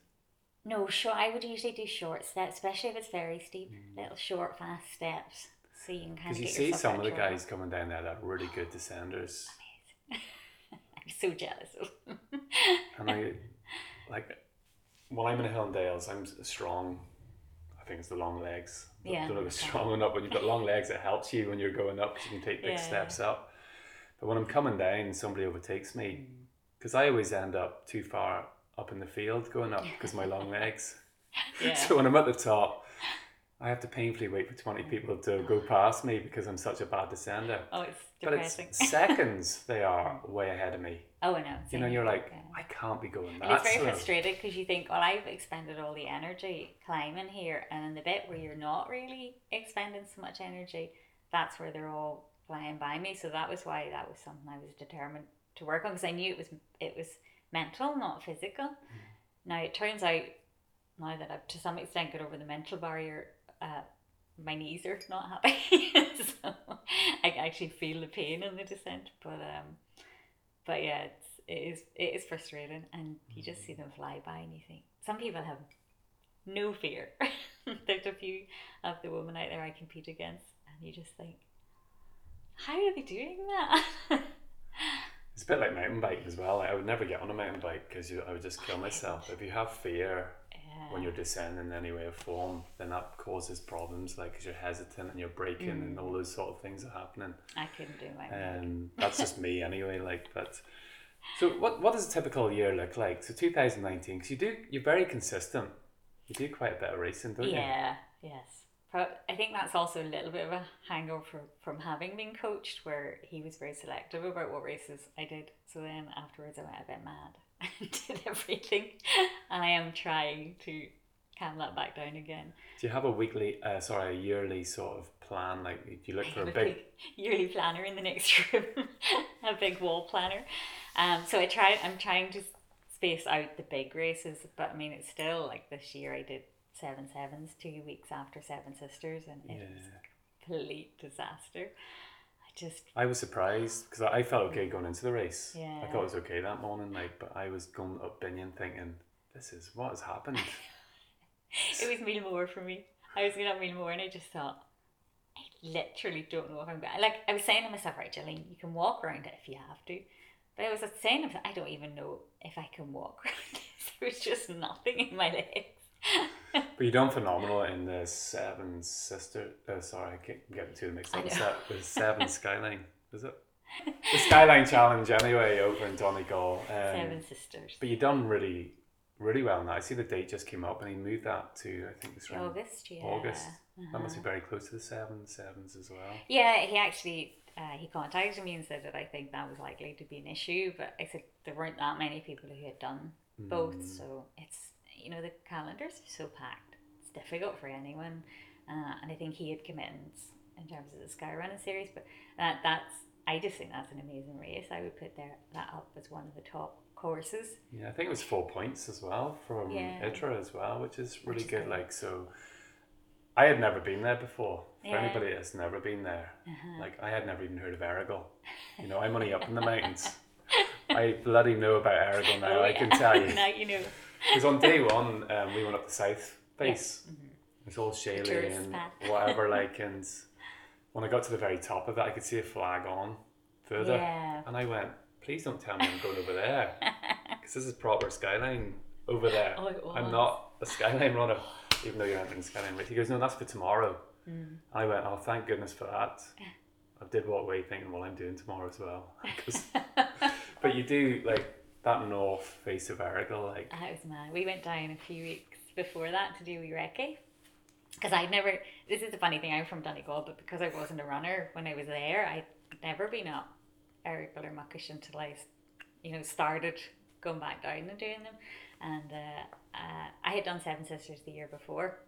No, short. I would usually do short steps, especially if it's very steep. Mm. Little short, fast steps, so you can kind of. Because you see some of the guys coming down there that are really good descenders, <laughs> I'm so jealous of. <laughs> and I like when I'm in the Hill and Dales, I'm strong. I think it's the long legs. Yeah, don't know if it's strong enough. When you've got long legs, it helps you when you're going up 'cause you can take big Yeah. steps up. But when I'm coming down, somebody overtakes me mm. because I always end up too far up in the field going up because my long <laughs> legs. Yeah. <laughs> So when I'm at the top, I have to painfully wait for 20 people to go past me because I'm such a bad descender. oh, it's But it's depressing. <laughs> seconds they are way ahead of me. oh, I know. You know, you're like, Yeah. I can't be going that And it's very slow. frustrated because you think, well, I've expended all the energy climbing here, and in the bit where you're not really expending so much energy, that's where they're all flying by me. So that was why that was something I was determined to work on because I knew it was it was mental, not physical. Now it turns out now that I've to some extent got over the mental barrier, uh, my knees are not happy, <laughs> so I actually feel the pain in the descent. But um, but yeah, it's, it is it is frustrating, and you just see them fly by, and you think some people have no fear. <laughs> There's a few of the women out there I compete against, and you just think, how are they doing that? <laughs> It's a bit like mountain biking as well. Like, I would never get on a mountain bike because I would just kill myself. If you have fear yeah. when you're descending in any way or form, then that causes problems. Like, because you're hesitant and you're braking and all those sort of things are happening. I couldn't do my Um, that's just me <laughs> anyway. Like, but so what? What does a typical year look like? So 2019, because you do, you're very consistent. You do quite a bit of racing, don't you? Yeah, yes. Pro- I think that's also a little bit of a hangover from having been coached, where he was very selective about what races I did. So then afterwards, I went a bit mad <laughs> and did everything. And I am trying to calm that back down again. Do you have a weekly, uh, sorry, a yearly sort of plan? Like, do you look for a big yearly planner in the next <laughs> room, a big wall planner. Um, so I try. I'm trying to space out the big races, but I mean, it's still like this year. I did seven sevens two weeks after Seven Sisters, and it was a complete disaster. I just I was surprised because I felt okay going into the race. Yeah, I thought it was okay that morning, like, but I was going up Binnian thinking, this is what has happened. <laughs> it was Meelmore for me. I was going up Meelmore, and I just thought. I literally don't know if I'm going. Like I was saying to myself, right, Gillian, you can walk around it if you have to. But I was saying, I don't even know if I can walk around <laughs> it. There was just nothing in my legs. <laughs> But you done phenomenal in the Seven Sister. Uh, sorry, I keep getting two mixed up. The <laughs> Seven Skyline, is it? The Skyline Challenge, anyway, over in Donegal. Um, Seven sisters. But you done really, really well now. I see the date just came up, and he moved that to I think it's August, yeah. August. That must Uh-huh. be very close to the seven sevens as well. Yeah, he actually uh, he contacted me and said that I think that was likely to be an issue, but I said there weren't that many people who had done both, Mm. so it's you know the calendars are so packed. It's difficult for anyone, uh, and I think he had commitments in terms of the Sky Running series, but that that's I just think that's an amazing race. I would put there that up as one of the top courses. Yeah, I think it was four points as well from Yeah. ITRA as well, which is really Which is good. good. Like so, I had never been there before. For Yeah. anybody that's never been there, Uh-huh. like I had never even heard of Errigal. You know, I'm only up in the <laughs> mountains. I bloody know about Errigal now. Oh, I can tell you. <laughs> now you know. Because on day one, um, we went up the south face. Mhm. It's all shaly and path. whatever. <laughs> Like, and when I got to the very top of it, I could see a flag on further, Yeah. and I went, "Please don't tell me I'm going over there." <laughs> because this is proper skyline over there. Oh, I'm not a skyline runner, even though you're entering skyline race. He goes, no, that's for tomorrow. Mm. I went, oh, thank goodness for that. I did walk away thinking, well, I'm doing tomorrow as well. <laughs> but you do like that north face of Errigal, like That was mad. We went down a few weeks before that to do wee recce. Because I'd never, this is the funny thing, I'm from Donegal, but because I wasn't a runner when I was there, I'd never been up Errigal or Muckish until I, you know, started going back down and doing them. And uh, uh, I had done Seven Sisters the year before,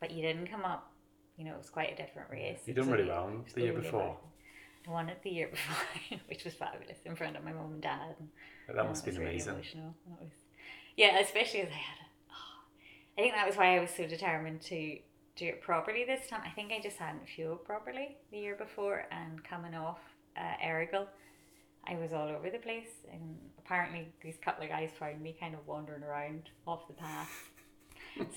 but you didn't come up. You know, it was quite a different race. you done really well the year before. well. Won it the year before, <laughs> which was fabulous in front of my mum and dad. And That must it have been really amazing. emotional. Was, yeah, especially as I had it. Oh, I think that was why I was so determined to do it properly this time. I think I just hadn't fueled properly the year before, and coming off uh, Errigal, I was all over the place. And apparently, these couple of guys found me kind of wandering around off the path.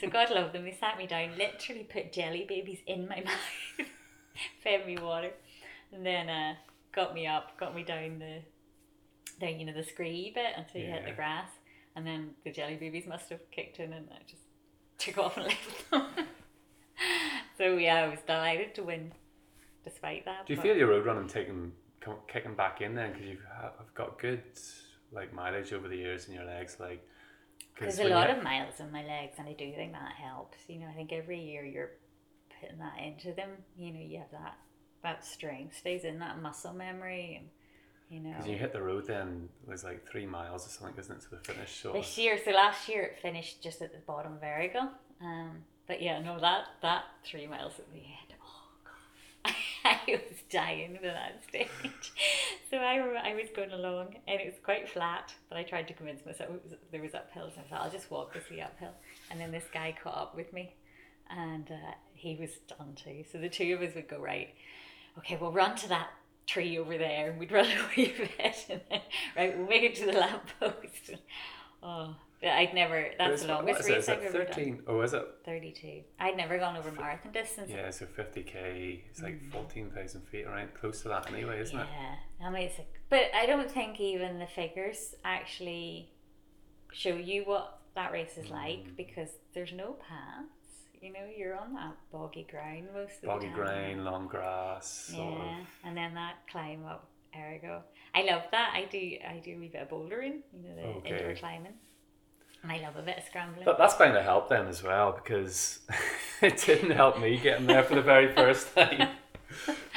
so <laughs> God love them. They sat me down, literally put jelly babies in my <laughs> mouth, fed me water, then uh, got me up, got me down the, the you know the scree bit until you hit the grass, and then the jelly babies must have kicked in, and I just took off and <laughs> left them. so yeah, I was delighted to win, despite that. Do you but- feel your road running taking kicking back in then because you've ha- have got good like mileage over the years in your legs, like. There's a when you lot hit- of miles in my legs, and I do think that helps. You know, I think every year you're putting that into them. You know, you have that that strength stays in that muscle memory, and you know. Because you hit the road then it was like three miles or something, isn't it, to the finish? So This year, so last year it finished just at the bottom of Errigal. Um, but yeah, no, that that three miles at the end, oh god, <laughs> I was dying at that stage. So I I was going along and it was quite flat, but I tried to convince myself it was, there was uphills. I thought I'll just walk this way uphill, and then this guy caught up with me, and uh, he was done too. So the two of us would go right. Okay, we'll run to that tree over there, and we'd <laughs> run away from it. and then right, we'll make it to the lamppost. <laughs> Oh, but I'd never, that's it's- the longest race I've ever done. 13? Oh, is it? 32. I'd never gone over marathon distance. Yeah, so 50k, it's like 14,000 feet, right? Close to that anyway, isn't it? Yeah, amazing. But I don't think even the figures actually show you what that race is Mm. like because there's no paths. You know, you're on that boggy ground most of Boggy the time. grain, long grass, Yeah, and then that climb up Errigal. I love that. I do. I do a wee bit of bouldering. You know, the Okay. indoor climbing. And I love a bit of scrambling. But that's going to help then as well because <laughs> it didn't help me getting there for the very first <laughs> time.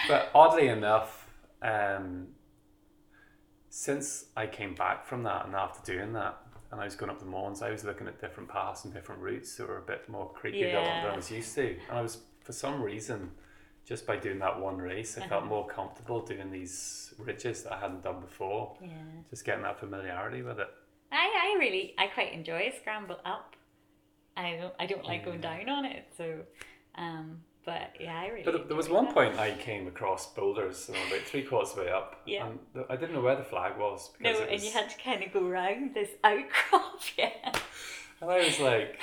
but oddly enough, um, since I came back from that and after doing that, and I was going up the Mournes, I was looking at different paths and different routes that were a bit more creepy than what I was used to. And I was, for some reason, just by doing that one race, I felt Uh-huh. more comfortable doing these ridges that I hadn't done before. yeah. Just getting that familiarity with it. I, I really I quite enjoy a scramble up. I don't I don't like going down on it. So, um, but yeah, I really. But there was one that. point I came across boulders, about three quarters way up, Yeah. and I didn't know where the flag was. No, Because it and you had to kind of go round this outcrop. <laughs> Yeah. and I was like,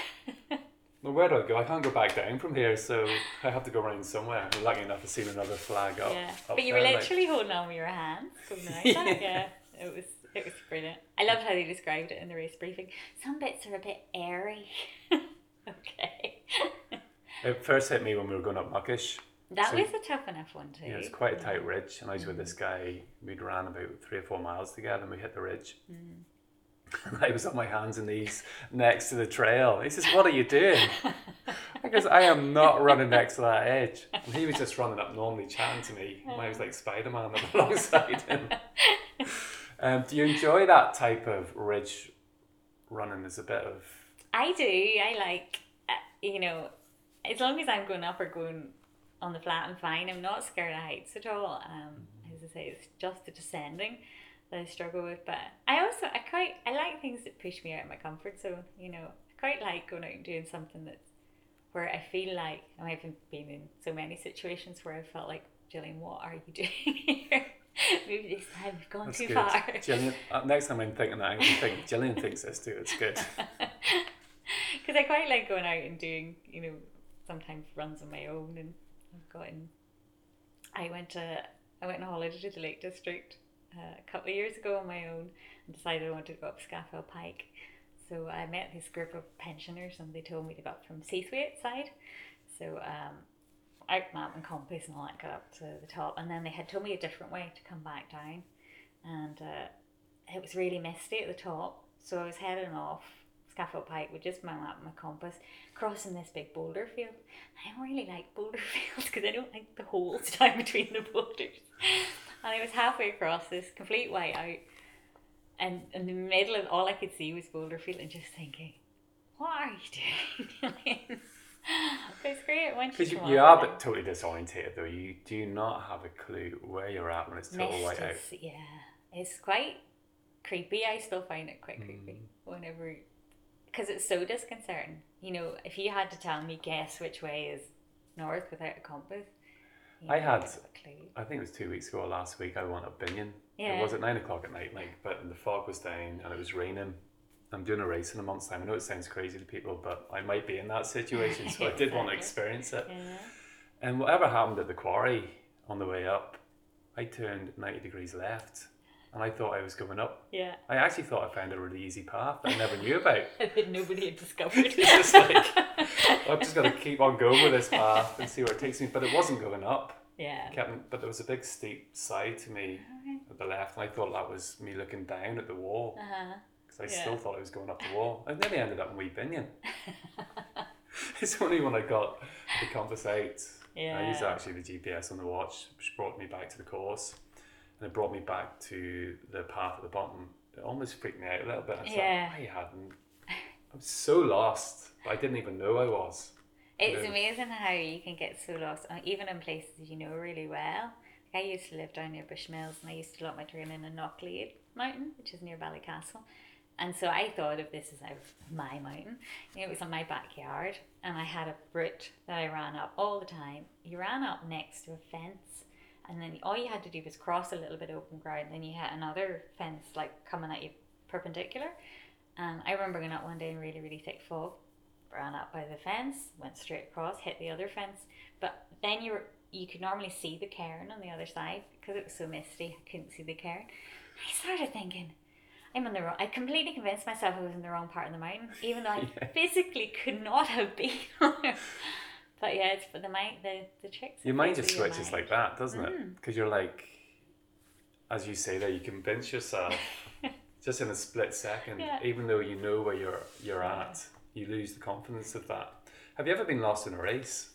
well, where do I go? I can't go back down from here, so I have to go around somewhere. I'm lucky enough to see another flag up. yeah. up But you were there, like- literally holding on with your hands. like that. <laughs> Yeah. It was it was brilliant. I loved how they described it in the race briefing. Some bits are a bit airy. <laughs> okay. It first hit me when we were going up Muckish. That So- was a tough enough one too. Yeah, it's quite a tight ridge, and I was with this guy. We'd ran about three or four miles together, and we hit the ridge. Mm. <laughs> And I was on my hands and knees next to the trail. He says, "What are you doing?" <laughs> Because I am not running next to that edge. And he was just running up normally chatting to me. And I was like Spider Man <laughs> alongside him. Um, do you enjoy that type of ridge running? There's a bit of I do. I like, uh, you know, as long as I'm going up or going on the flat, I'm fine. I'm not scared of heights at all. Um, as I say, it's just the descending that I struggle with. But I also, I quite, I like things that push me out of my comfort zone. You know, I quite like going out and doing something that's where I feel like, and I've been in so many situations where I felt like, Gillian, what are you <laughs> doing here? Maybe this time we've gone that's too good. far. Gillian, uh, next time I'm thinking that, I'm gonna think Gillian thinks this too. It's good. <laughs> Because I quite like going out and doing, you know, sometimes runs on my own, and I've gotten. I went to I went on holiday to the Lake District uh, a couple of years ago on my own, and decided I wanted to go up Scafell Pike. So I met this group of pensioners, and they told me they got from Seathwaite side. So um, out map and compass and all that got up to the top, and then they had told me a different way to come back down, and uh, it was really misty at the top. So I was heading off Scafell Pike with just my map and my compass, crossing this big boulder field. I don't really like boulder <laughs> fields because I don't like the holes <laughs> down between the boulders. And I was halfway across this complete whiteout, and in the middle of all I could see was boulder field, and just thinking, "What are you <laughs> doing?" but it's great once Because you you, are it. totally disorientated though. You do not have a clue where you're at when it's total white out. yeah, it's quite creepy. I still find it quite Mm. creepy whenever, because it's so disconcerting. You know, if you had to tell me guess which way is north without a compass, I had- wouldn't have a clue. I think it was two weeks ago or last week. I went up Binnian. Yeah. It was at nine o'clock at night, like, but the fog was down and it was raining. I'm doing a race in a month's time. I know it sounds crazy to people, but I might be in that situation, so I <laughs> did want to experience it. Yeah. And whatever happened at the quarry on the way up, I turned 90 degrees left and I thought I was going up. Yeah, I actually thought I found a really easy path that I never knew about. <laughs> that nobody had <laughs> discovered. It's just like, I'm just going to keep on going with this path and see where it takes me. But it wasn't going up. Yeah. Kept, but there was a big steep side to me at the left, and I thought that was me looking down at the wall Uh-huh. because I Yeah. still thought I was going up the wall. I nearly ended up in Wee Binnian. it's only when I got the compass out. I used actually the GPS on the watch, which brought me back to the course, and it brought me back to the path at the bottom. It almost freaked me out a little bit. It's Yeah. like, I hadn't. I'm so lost. I didn't even know I was. It's Yeah. amazing how you can get so lost, uh, even in places you know really well. Like I used to live down near Bushmills, and I used to lot my training in Knocklayd Mountain, which is near Ballycastle. And so I thought of this as my mountain. You know, it was on my backyard, and I had a route that I ran up all the time. You ran up next to a fence, and then all you had to do was cross a little bit of open ground. Then you hit another fence like coming at you perpendicular. And I remember going out one day in really, really thick fog, ran up by the fence, went straight across, hit the other fence. But then you were you could normally see the cairn on the other side because it was so misty. I couldn't see the cairn. I started thinking, I'm on the wrong. I completely convinced myself I was in the wrong part of the mountain, even though I <laughs> Yeah. physically could not have been. <laughs> but yeah, it's for the mind. The the tricks. Your mind just switches mind. like that, doesn't it? Mm. Because you're like, as you say there, you convince yourself <laughs> just in a split second, Yeah. even though you know where you're you're at, you lose the confidence of that. Have you ever been lost in a race?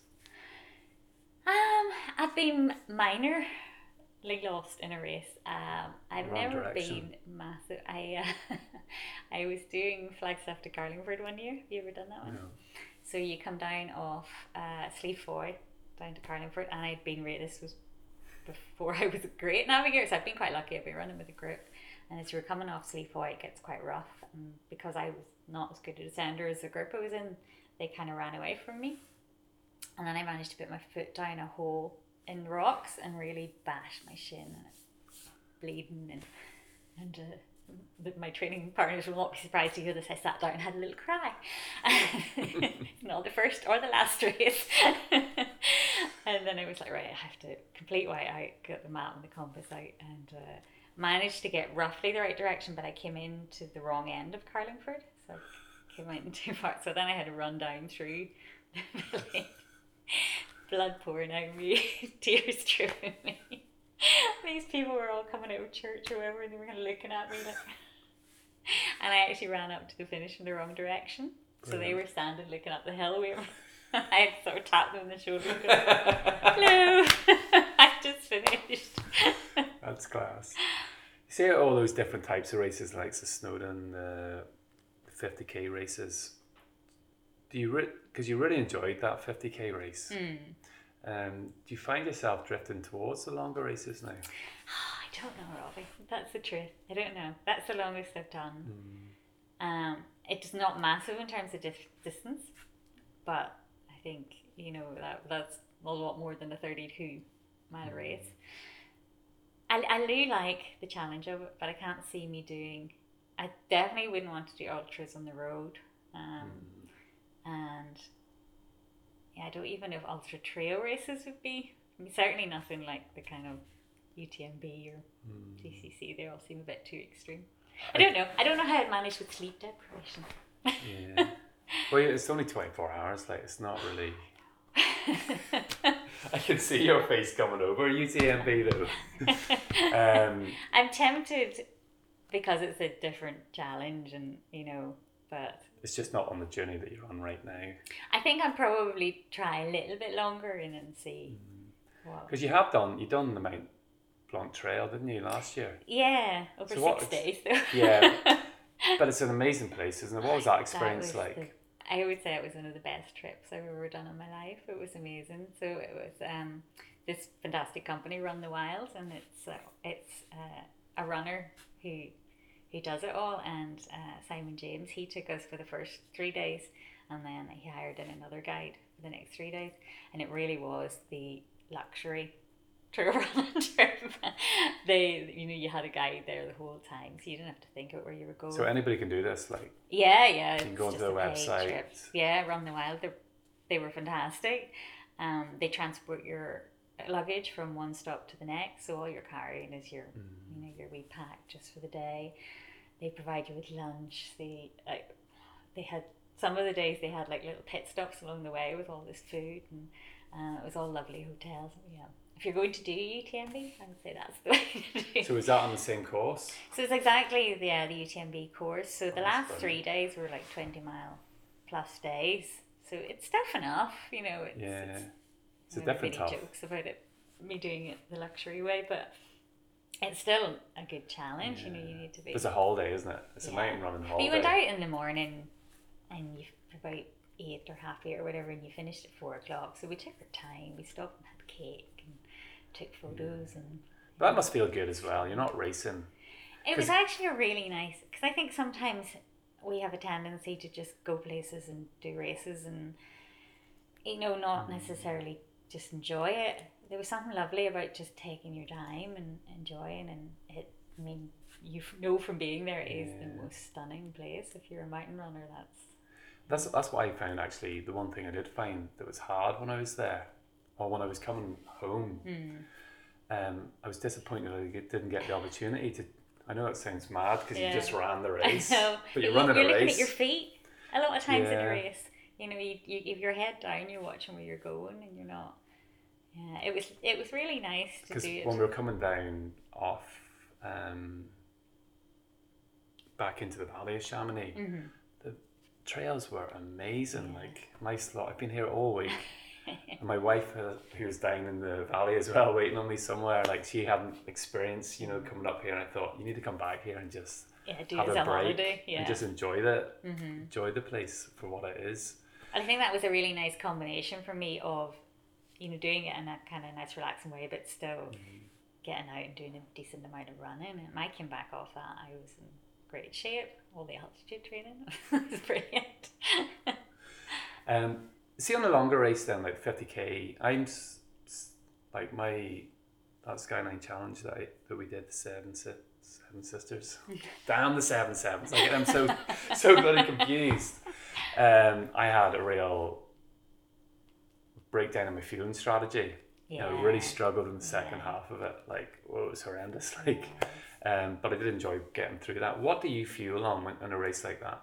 Um, I've been minorly lost in a race. Um, I've Wrong never direction. been massive. I uh, <laughs> I was doing Flagstaff to Carlingford one year. Have you ever done that one? No. So you come down off uh, Slieve Foye down to Carlingford, and I'd been rated. This was before <laughs> I was a great navigator, so I've been quite lucky. I've been running with a group, and as you were coming off Slieve Foye, it gets quite rough. And because I was not as good a descender as the group I was in, they kind of ran away from me. And then I managed to put my foot down a hole in rocks and really bash my shin, and bleeding and and. Uh, my training partners will not be surprised to hear this. I sat down and had a little cry. <laughs> not the first or the last race. <laughs> and then I was like, right, I have to complete white out, get the map and the compass out, and uh, managed to get roughly the right direction, but I came into the wrong end of Carlingford. So I came out in too far. <laughs> So then I had to run down through the village, blood pouring out of me, tears dripping me. These people were all coming out of church or whatever, and they were kind of looking at me like. <laughs> And I actually ran up to the finish in the wrong direction. So they were standing looking up the hill. Were, <laughs> I had sort of tapped them on the shoulder. and go, <laughs> Hello, I just finished. That's class. You see all those different types of races, like the Snowdon, the 50k races. Do you because you really enjoyed that 50k race? Hmm. Um, do you find yourself drifting towards the longer races now? <sighs> I don't know, Robbie. That's the truth. I don't know. That's the longest I've done. Um, it's not massive in terms of dis- distance, but I think you know that that's a lot more than a thirty-two mile race. I, I do like the challenge of it, but I can't see me doing. I definitely wouldn't want to do ultras on the road, um, and yeah, I don't even know if ultra trail races would be. I mean, certainly nothing like the kind of UTMB or CCC. They all seem a bit too extreme. I don't know. I don't know how I'd manage with sleep deprivation. Yeah. well, yeah, it's only 24 hours. Like, it's not really. <laughs> I can see your face coming over UTMB though. <laughs> um, I'm tempted because it's a different challenge, and you know, but it's just not on the journey that you're on right now. I think I'll probably try a little bit longer in and see. What. Because you have done, you done the Mount Blanc Trail, didn't you, last year? Yeah, over So what- six days though. Yeah. <laughs> But it's an amazing place, isn't it? What was that experience was like? the- I would say it was one of the best trips I've ever done in my life. It was amazing. So it was um, this fantastic company, Run the Wild, and it's uh, it's uh, a runner who who does it all. And uh, Simon James, he took us for the first three days, and then he hired in another guide for the next three days. And it really was the luxury running <laughs> trip. <laughs> they, you know, you had a guide there the whole time, so you didn't have to think about where you were going. So anybody can do this, like Yeah, yeah. you can go onto a website. Yeah, Run the Wild. They they were fantastic. Um, they transport your luggage from one stop to the next, so all you're carrying is your Mm. you know your wee pack just for the day. They provide you with lunch. They like they had some of the days they had like little pit stops along the way with all this food and uh, it was all lovely hotels. Yeah, if you're going to do UTMB, I would say that's the <laughs> way to do it. So is that on the same course? So it's exactly the, yeah, the UTMB course. So the Oh, last brilliant. three days were like 20 mile plus days. So it's tough enough, you know. It's, Yeah. it's, It's a different tough. jokes about it, me doing it the luxury way, but it's still a good challenge. You know, you need to be. It's a holiday, isn't it? It's a Yeah. mountain running But holiday. you went out in the morning and you about eight or half eight or whatever, and you finished at four o'clock. So we took our time. We stopped and had cake and took photos, and But that must feel good as well. You're not racing. it was actually a really nice. Because I think sometimes we have a tendency to just go places and do races, and you know, not mm. necessarily just enjoy it. There was something lovely about just taking your time and enjoying, and it. I mean, you know from being there, it is the most stunning place. If you're a mountain runner, that's That's that's what I found actually. The one thing I did find that was hard when I was there, or when I was coming home, Hmm. um, I was disappointed I didn't get the opportunity to. I know it sounds mad because Yeah. you just ran the <laughs> race, but you're You- running you're a looking race. at your feet a lot of times in a race. You know, you, you if your head down, you're watching where you're going, and you're not. Yeah, it was it was really nice to do it. when we were coming down off um, back into the valley of Chamonix, Mhm. the trails were amazing. Like nice lot. I've been here all week. <laughs> And my wife, uh, who was down in the valley as well, waiting on me somewhere, like she hadn't experienced, you know, coming up here. And I thought, you need to come back here and just yeah, do have a break holiday. Yeah, and just enjoy the hmm enjoy the place for what it is. And I think that was a really nice combination for me of, you know, doing it in a kind of nice, relaxing way, but still getting out and doing a decent amount of running. And I came back off that, I was in great shape. All the altitude training <laughs> was brilliant. <laughs> Um, see on the longer race then, like fifty k, I'm s- s- like my that Skyline challenge that I, that we did the seven si- seven sisters. <laughs> Damn the seven sevens! I get them so so bloody confused. Um, I had a real breakdown in my fueling strategy. You know, really struggled in the second Yeah. half of it. Like, well, it was horrendous. <laughs> Like, um, but I did enjoy getting through that. What do you fuel on when, in a race like that?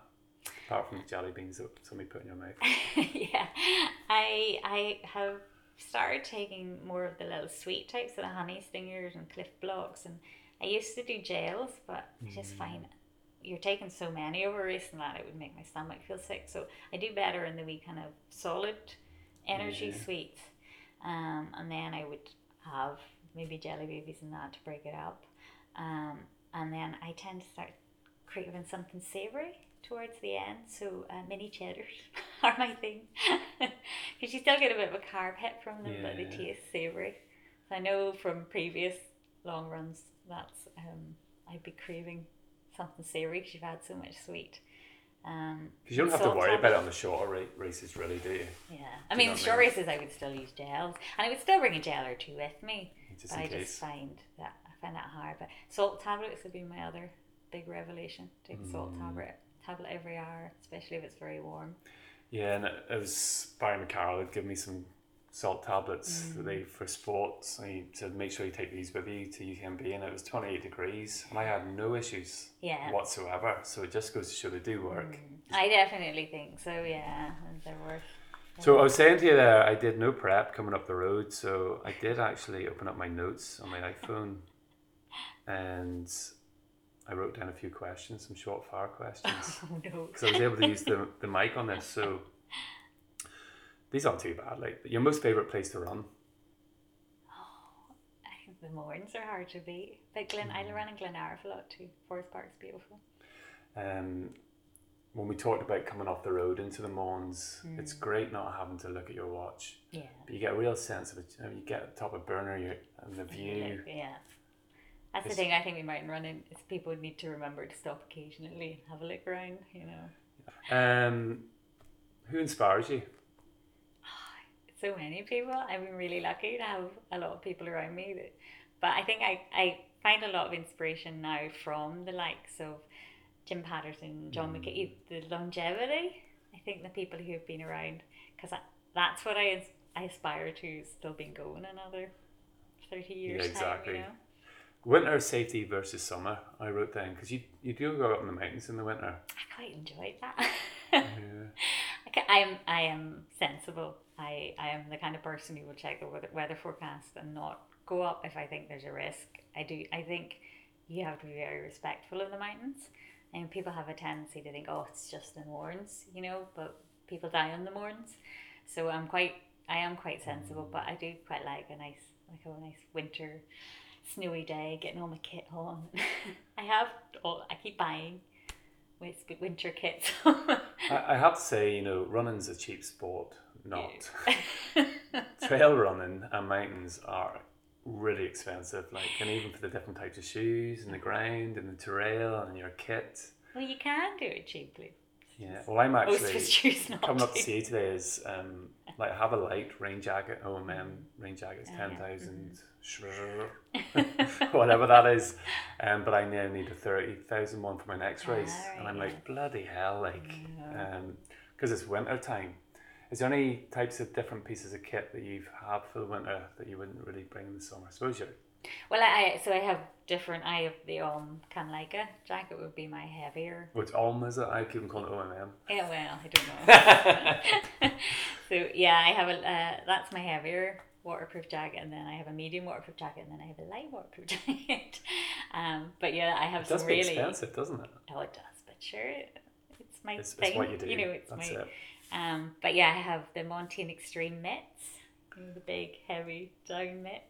Apart from the jelly beans that somebody put in your mouth. <laughs> yeah, I I have started taking more of the little sweet types, so the honey stingers and Clif Bloks, and I used to do gels, but I just find you're taking so many over a race and that it would make my stomach feel sick. So I do better in the wee kind of solid energy Yeah. sweets, um, and then I would have maybe jelly babies and that to break it up, um, and then I tend to start craving something savory towards the end. So uh, mini cheddars <laughs> are my thing <laughs> because you still get a bit of a carb hit from them, but they taste savory. So I know from previous long runs that's um, I'd be craving something savory because you've had so much sweet. Um, Because you don't have to worry about it on the shorter ra- races, really, do you? Yeah, I mean, I short mean? races I would still use gels, and I would still bring a gel or two with me. Just but I case. just find that I find that hard. But salt tablets would be my other big revelation. Take a Mm. salt tablet tablet every hour, especially if it's very warm. Yeah, and it, it was Barry McCarroll had given me some salt tablets Mm. they for sports. And he said, make sure you take these with you to UTMB, and it was 28 degrees, and I had no issues Yeah. whatsoever. So it just goes to show they do work. I definitely think so. Yeah, they're worth. So I was saying to you there, I did no prep coming up the road, so I did actually open up my notes on my iPhone, and I wrote down a few questions, some short fire questions. <laughs> Oh no. because I was able to use the, the mic on this. So these aren't too bad. Like your most favorite place to run. I think the mornings are hard to beat. But Glen, Mm. I run in Glenariff a lot too. Forest Park's beautiful. Um, when we talked about coming off the road into the Mournes, it's great not having to look at your watch. Yeah. But you get a real sense of it. You, know, you get top of burner you and the view. Yeah. That's the thing I think we might run in is people need to remember to stop occasionally and have a look around, you know. Um, who inspires you? So many people. I've been really lucky to have a lot of people around me. That, but I think I, I find a lot of inspiration now from the likes of Jim Patterson, John mm. McKee, the longevity. I think the people who have been around, because that's what I, I aspire to, still being going another 30 years. Yeah, exactly. Time, you know? Winter safety versus summer. I wrote down because you you do go up in the mountains in the winter. I quite enjoyed that. Yeah. <laughs> I am I am sensible. I, I am the kind of person who will check the weather, weather forecast and not go up if I think there's a risk. I do. I think you have to be very respectful of the mountains, and people have a tendency to think, oh, it's just the Mournes, you know, but people die on the Mournes. So I'm quite, I am quite sensible, but I do quite like a nice, like a nice winter, snowy day, getting all my kit on. <laughs> I have, all, I keep buying winter kits. <laughs> I, I have to say, you know, running's a cheap sport. Not <laughs> trail running and mountains are really expensive. Like, and even for the different types of shoes and the ground and the trail and your kit. well, you can do it cheaply. Yeah. Well, I'm actually us choose not coming up to see you today is um, like have a light rain jacket. Oh man, rain jacket's Oh, yeah. ten thousand, <laughs> whatever that is. Um, but I now need a thirty thousand one for my next race, Ah, and I'm right, like bloody hell, like, Yeah. um, because it's winter time. Is there any types of different pieces of kit that you've had for the winter that you wouldn't really bring in the summer? I suppose you. Well, I I- so I have different. I have the um Kamleika jacket would be my heavier. Which Ulm is it? I keep on calling it OMM. Yeah, well, I don't know. <laughs> so yeah, I have a uh, that's my heavier waterproof jacket, and then I have a medium waterproof jacket, and then I have a light waterproof <laughs> jacket. Um, but yeah, I have It some really. expensive, doesn't it? Oh, it does, but sure, it's my It's, thing. it's what you do. You know, it's That's my. it. Um, but yeah, I have the Montane Extreme mitts, the big heavy down mitts.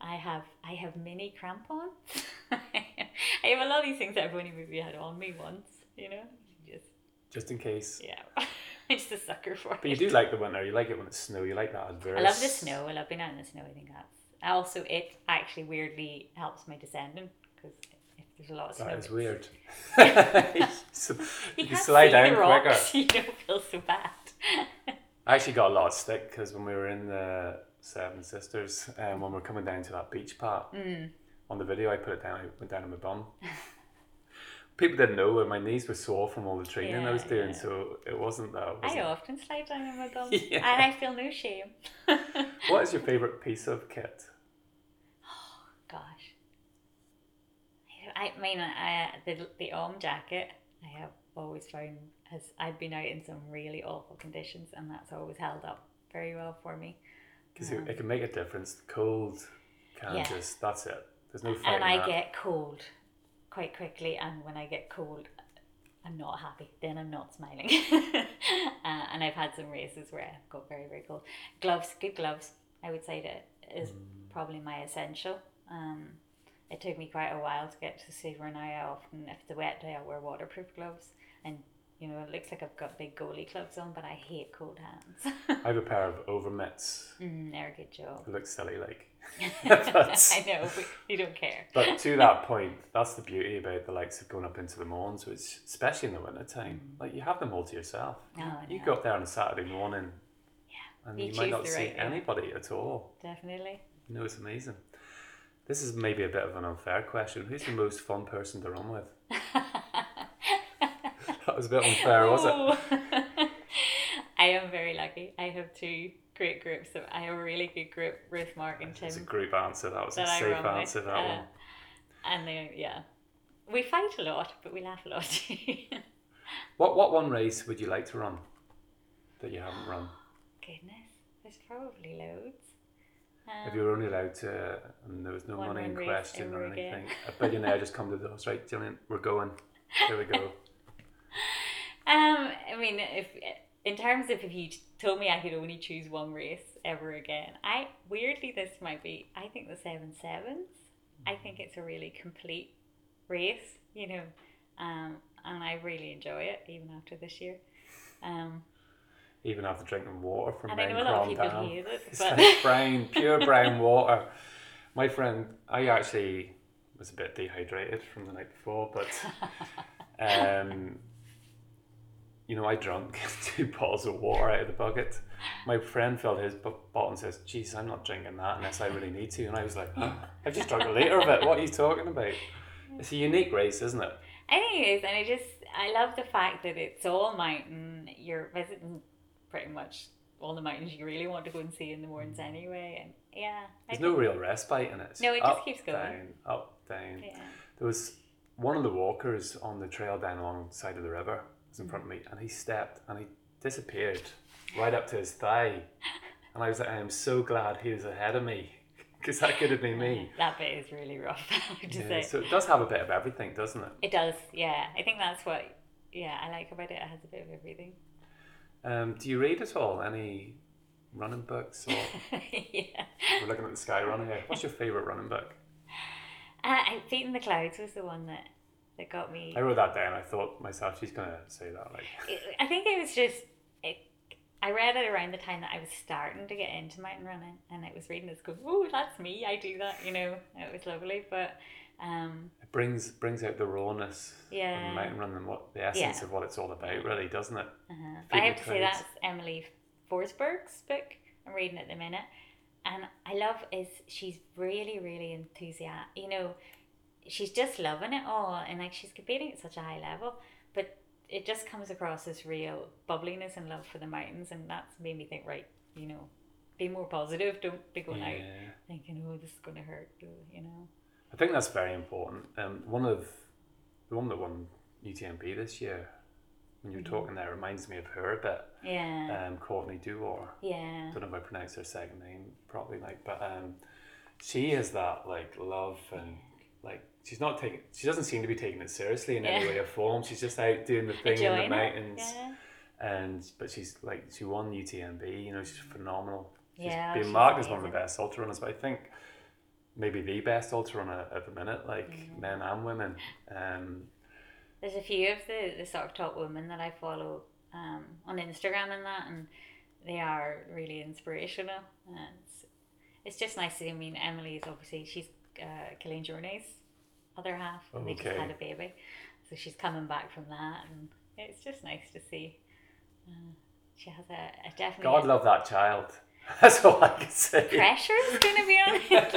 I have I have mini crampons. <laughs> I have a lot of these things that I've only maybe had on me once. You know, just Just in case. yeah, <laughs> I'm just a sucker for But you do like the winter. You like it when it's snow. You like that adverse. I love the snow. I love being out in the snow. I think that's also it actually weirdly helps my descending because there's a lot of That is weird. <laughs> <laughs> You, you can slide down quicker. rocks. <laughs> You don't feel so bad. I actually got a lot of stick because when we were in the Seven Sisters, um, when we were coming down to that beach part, Mm. on the video I put it down, I went down on my bum. People didn't know, and my knees were sore from all the training I was doing, yeah. so it wasn't that. It I wasn't. often slide down on my bum, Yeah. and I feel no shame. What is your favourite piece of kit? Gosh, I, mean, I, the the arm jacket I have always found has I've been out in some really awful conditions, and that's always held up very well for me. Because it, it can make a difference. Cold can Yeah. just, that's it. There's no and I that. get cold quite quickly, and when I get cold, I'm not happy. Then I'm not smiling. <laughs> uh, and I've had some races where I've got very very cold. Gloves, good gloves. I would say that is Mm. probably my essential. Um, it took me quite a while to get to see where now I often, if it's a wet day, I wear waterproof gloves, and you know it looks like I've got big goalie gloves on, but I hate cold hands. I have a pair of over mitts. mm, they're a good job. It looks silly, like. <laughs> <laughs> I know, but you don't care. But to that point, that's the beauty about the likes of going up into the Mournes, which especially in the winter time, like you have them all to yourself. I You go up there on a Saturday morning, yeah. and You you, might not see right- anybody at all. Definitely. You know, it's amazing. This is maybe a bit of an unfair question. Who's the most fun person to run with? <laughs> That was a bit unfair, was it? it? <laughs> I am very lucky. I have two great groups. So I have a really good group, Ruth, Mark, and Tim. It's a group answer. That was a that I safe run with. answer. That Uh, one. And they, yeah, we fight a lot, but we laugh a lot. <laughs> What what one race would you like to run that you haven't run? <gasps> Goodness, there's probably loads. If Um, you were only allowed to, and there was no money in question or anything, a billionaire just come to the house, right, Gillian, we're going. Here we go. <laughs> Um, I mean, if in terms of if you told me I could only choose one race ever again, I weirdly this might be. I think the seven sevens. I think it's a really complete race, you know, um, and I really enjoy it even after this year. Um, Even after drinking water from and I Ben know a lot of Crom people Dam. hate it, It's but like brown, pure brown water. My friend, I actually was a bit dehydrated from the night before, but um, you know, I drank <laughs> two bottles of water out of the bucket. My friend filled his bottle and says, "Geez, I'm not drinking that unless I really need to." And I was like, "Huh? "I've just drunk a liter of it. What are you talking about?" It's a unique race, isn't it? I think it is, and I just I love the fact that it's all mountain. You're visiting pretty much all the mountains you really want to go and see in the mornings mm. anyway, and yeah, There's no real respite in it. No, it just keeps going. Down, up, down. yeah. There was one of the walkers on the trail down alongside of the river was in front of mm. me, and he stepped and he disappeared right up to his thigh, <laughs> and I was like, I am so glad he was ahead of me <laughs> Because that could have been me. <laughs> That bit is really rough, to Yeah, say. so it does have a bit of everything, doesn't it? It does, yeah. I think that's what, yeah, I like about it. It has a bit of everything. Um, do you read at all? Any running books? Or <laughs> yeah. we're looking at the sky running here. What's your favourite running book? Uh, Feet in the Clouds was the one that, that got me. I wrote that down. I thought myself, she's gonna say that. Like, <laughs> I think it was just it, I read it around the time that I was starting to get into mountain running, and I was reading this going, "Oh, that's me! I do that," you know. It was lovely, but um, it brings brings out the rawness Yeah. mountain running, what the essence Yeah. of what it's all about, really, doesn't it? uh Feet I have to say that's Emelie Forsberg's book. I'm reading at the minute, and I love is she's really really enthusiastic. You know, she's just loving it all, and like she's competing at such a high level, but it just comes across as real bubbliness and love for the mountains, and that's made me think, right, you know, be more positive. Don't be going out thinking, oh, this is going to hurt, you know. I think that's very important. Um, one of the one that won UTMB this year, when you were talking there, reminds me of her a bit. Yeah, Um, Courtney Duor. yeah, don't know if I pronounce her second name properly, like, but um, she has that like love and like she's not taking. She doesn't seem to be taking it seriously in any way or form. She's just out doing the thing enjoying in the mountains, Yeah, and but she's like she won UTMB. You know, she's phenomenal. She's Yeah, been she's marked as one of the best ultra runners, but I think maybe the best ultra runner at the minute, like Mm-hmm. men and women. Um, there's a few of the, the sort of top women that I follow um, on Instagram and that, and they are really inspirational. And it's, it's just nice to see. I mean, Emelie is obviously she's uh, Kilian Jornet's other half, and they just had a baby, so she's coming back from that, and it's just nice to see. Uh, she has a, a definitely God love that child. <laughs> That's all I can say. pressure is going to be on it.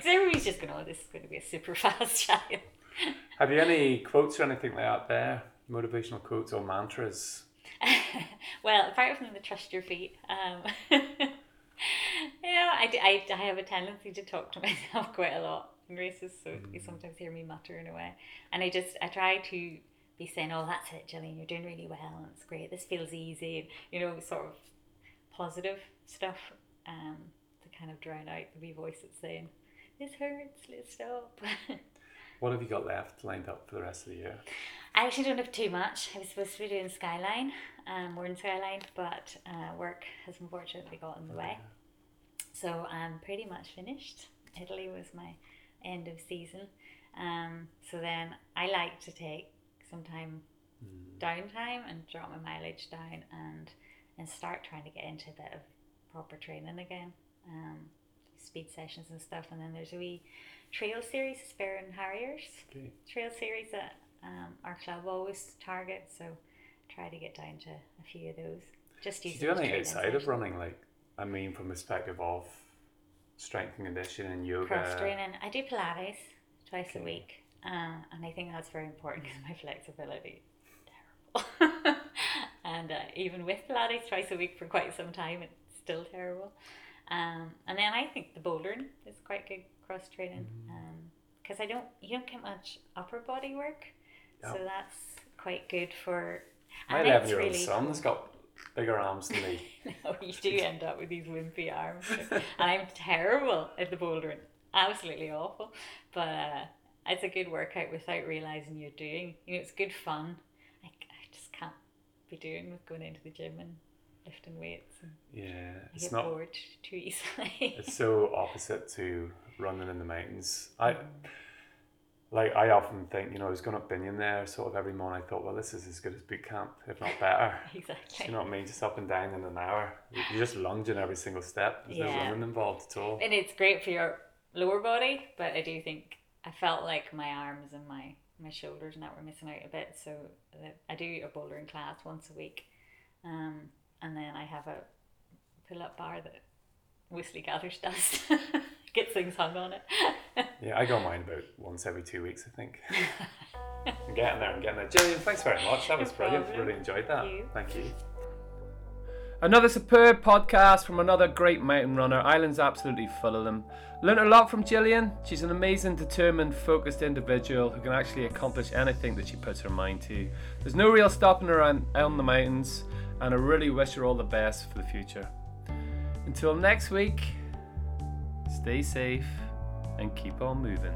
<laughs> everybody's just going, to oh, this is going to be a super <laughs> fast child. Have you any quotes or anything like that there? Motivational quotes or mantras? well, apart from the trust your feet, um, yeah, I, I, I have a tendency to talk to myself quite a lot in races, so you sometimes hear me muttering away. And I just, I try to be saying, oh, that's it, Gillian, you're doing really well, and it's great, this feels easy, and, you know, sort of positive stuff um, to kind of drown out the wee voice that's saying, this hurts, let's stop. <laughs> What have you got left lined up for the rest of the year? I actually don't have too much. I was supposed to be doing Skyline, um, Mourne Skyline, but uh, work has unfortunately got in the way. So I'm pretty much finished. Italy was my end of season. Um, so then I like to take some time downtime and drop my mileage down and and start trying to get into a bit of proper training again. Um, speed sessions and stuff. And then there's a wee trail series, Sperrin Harriers Okay. trail series that um, our club always targets. So try to get down to a few of those. Just Do you use do them anything training outside of running? Like, I mean, from the perspective of strength and conditioning, and yoga. cross training. I do Pilates twice a week, uh, and I think that's very important because my flexibility terrible. <laughs> and uh, even with Pilates twice a week for quite some time, it's still terrible. Um, and then I think the bouldering is quite good cross training because I don't you don't get much upper body work, so that's quite good for. My and then 11 year old really- son's got bigger arms than me. <laughs> no, you do end up with these wimpy arms. and I'm terrible at the bouldering. Absolutely awful. But uh, it's a good workout without realizing you're doing. You know, it's good fun. I, I just can't be doing with going into the gym and lifting weights. And Yeah, it's get not. bored too easily. <laughs> It's so opposite to running in the mountains. I like. I often think, you know, I was going up Binnian there, sort of every morning. I thought, well, this is as good as boot camp, if not better. <laughs> exactly. You know what I mean? Just up and down in an hour. You're just lunging every single step. There's no Yeah. running involved at all. and it's great for your lower body, but I do think I felt like my arms and my my shoulders and that were missing out a bit. So I do a bouldering class once a week, um, and then I have a pull up bar that Whistly Gathers does. <laughs> Gets things hung on it. <laughs> Yeah, I go mine about once every two weeks, I think. I'm getting there, I'm getting there. Gillian, thanks very much. That was No brilliant. problem. Really enjoyed that. Thank you. Thank you. Another superb podcast from another great mountain runner. Ireland's absolutely full of them. Learned a lot from Gillian. She's an amazing, determined, focused individual who can actually accomplish anything that she puts her mind to. There's no real stopping her on, on the mountains, and I really wish her all the best for the future. Until next week, stay safe, and keep on moving.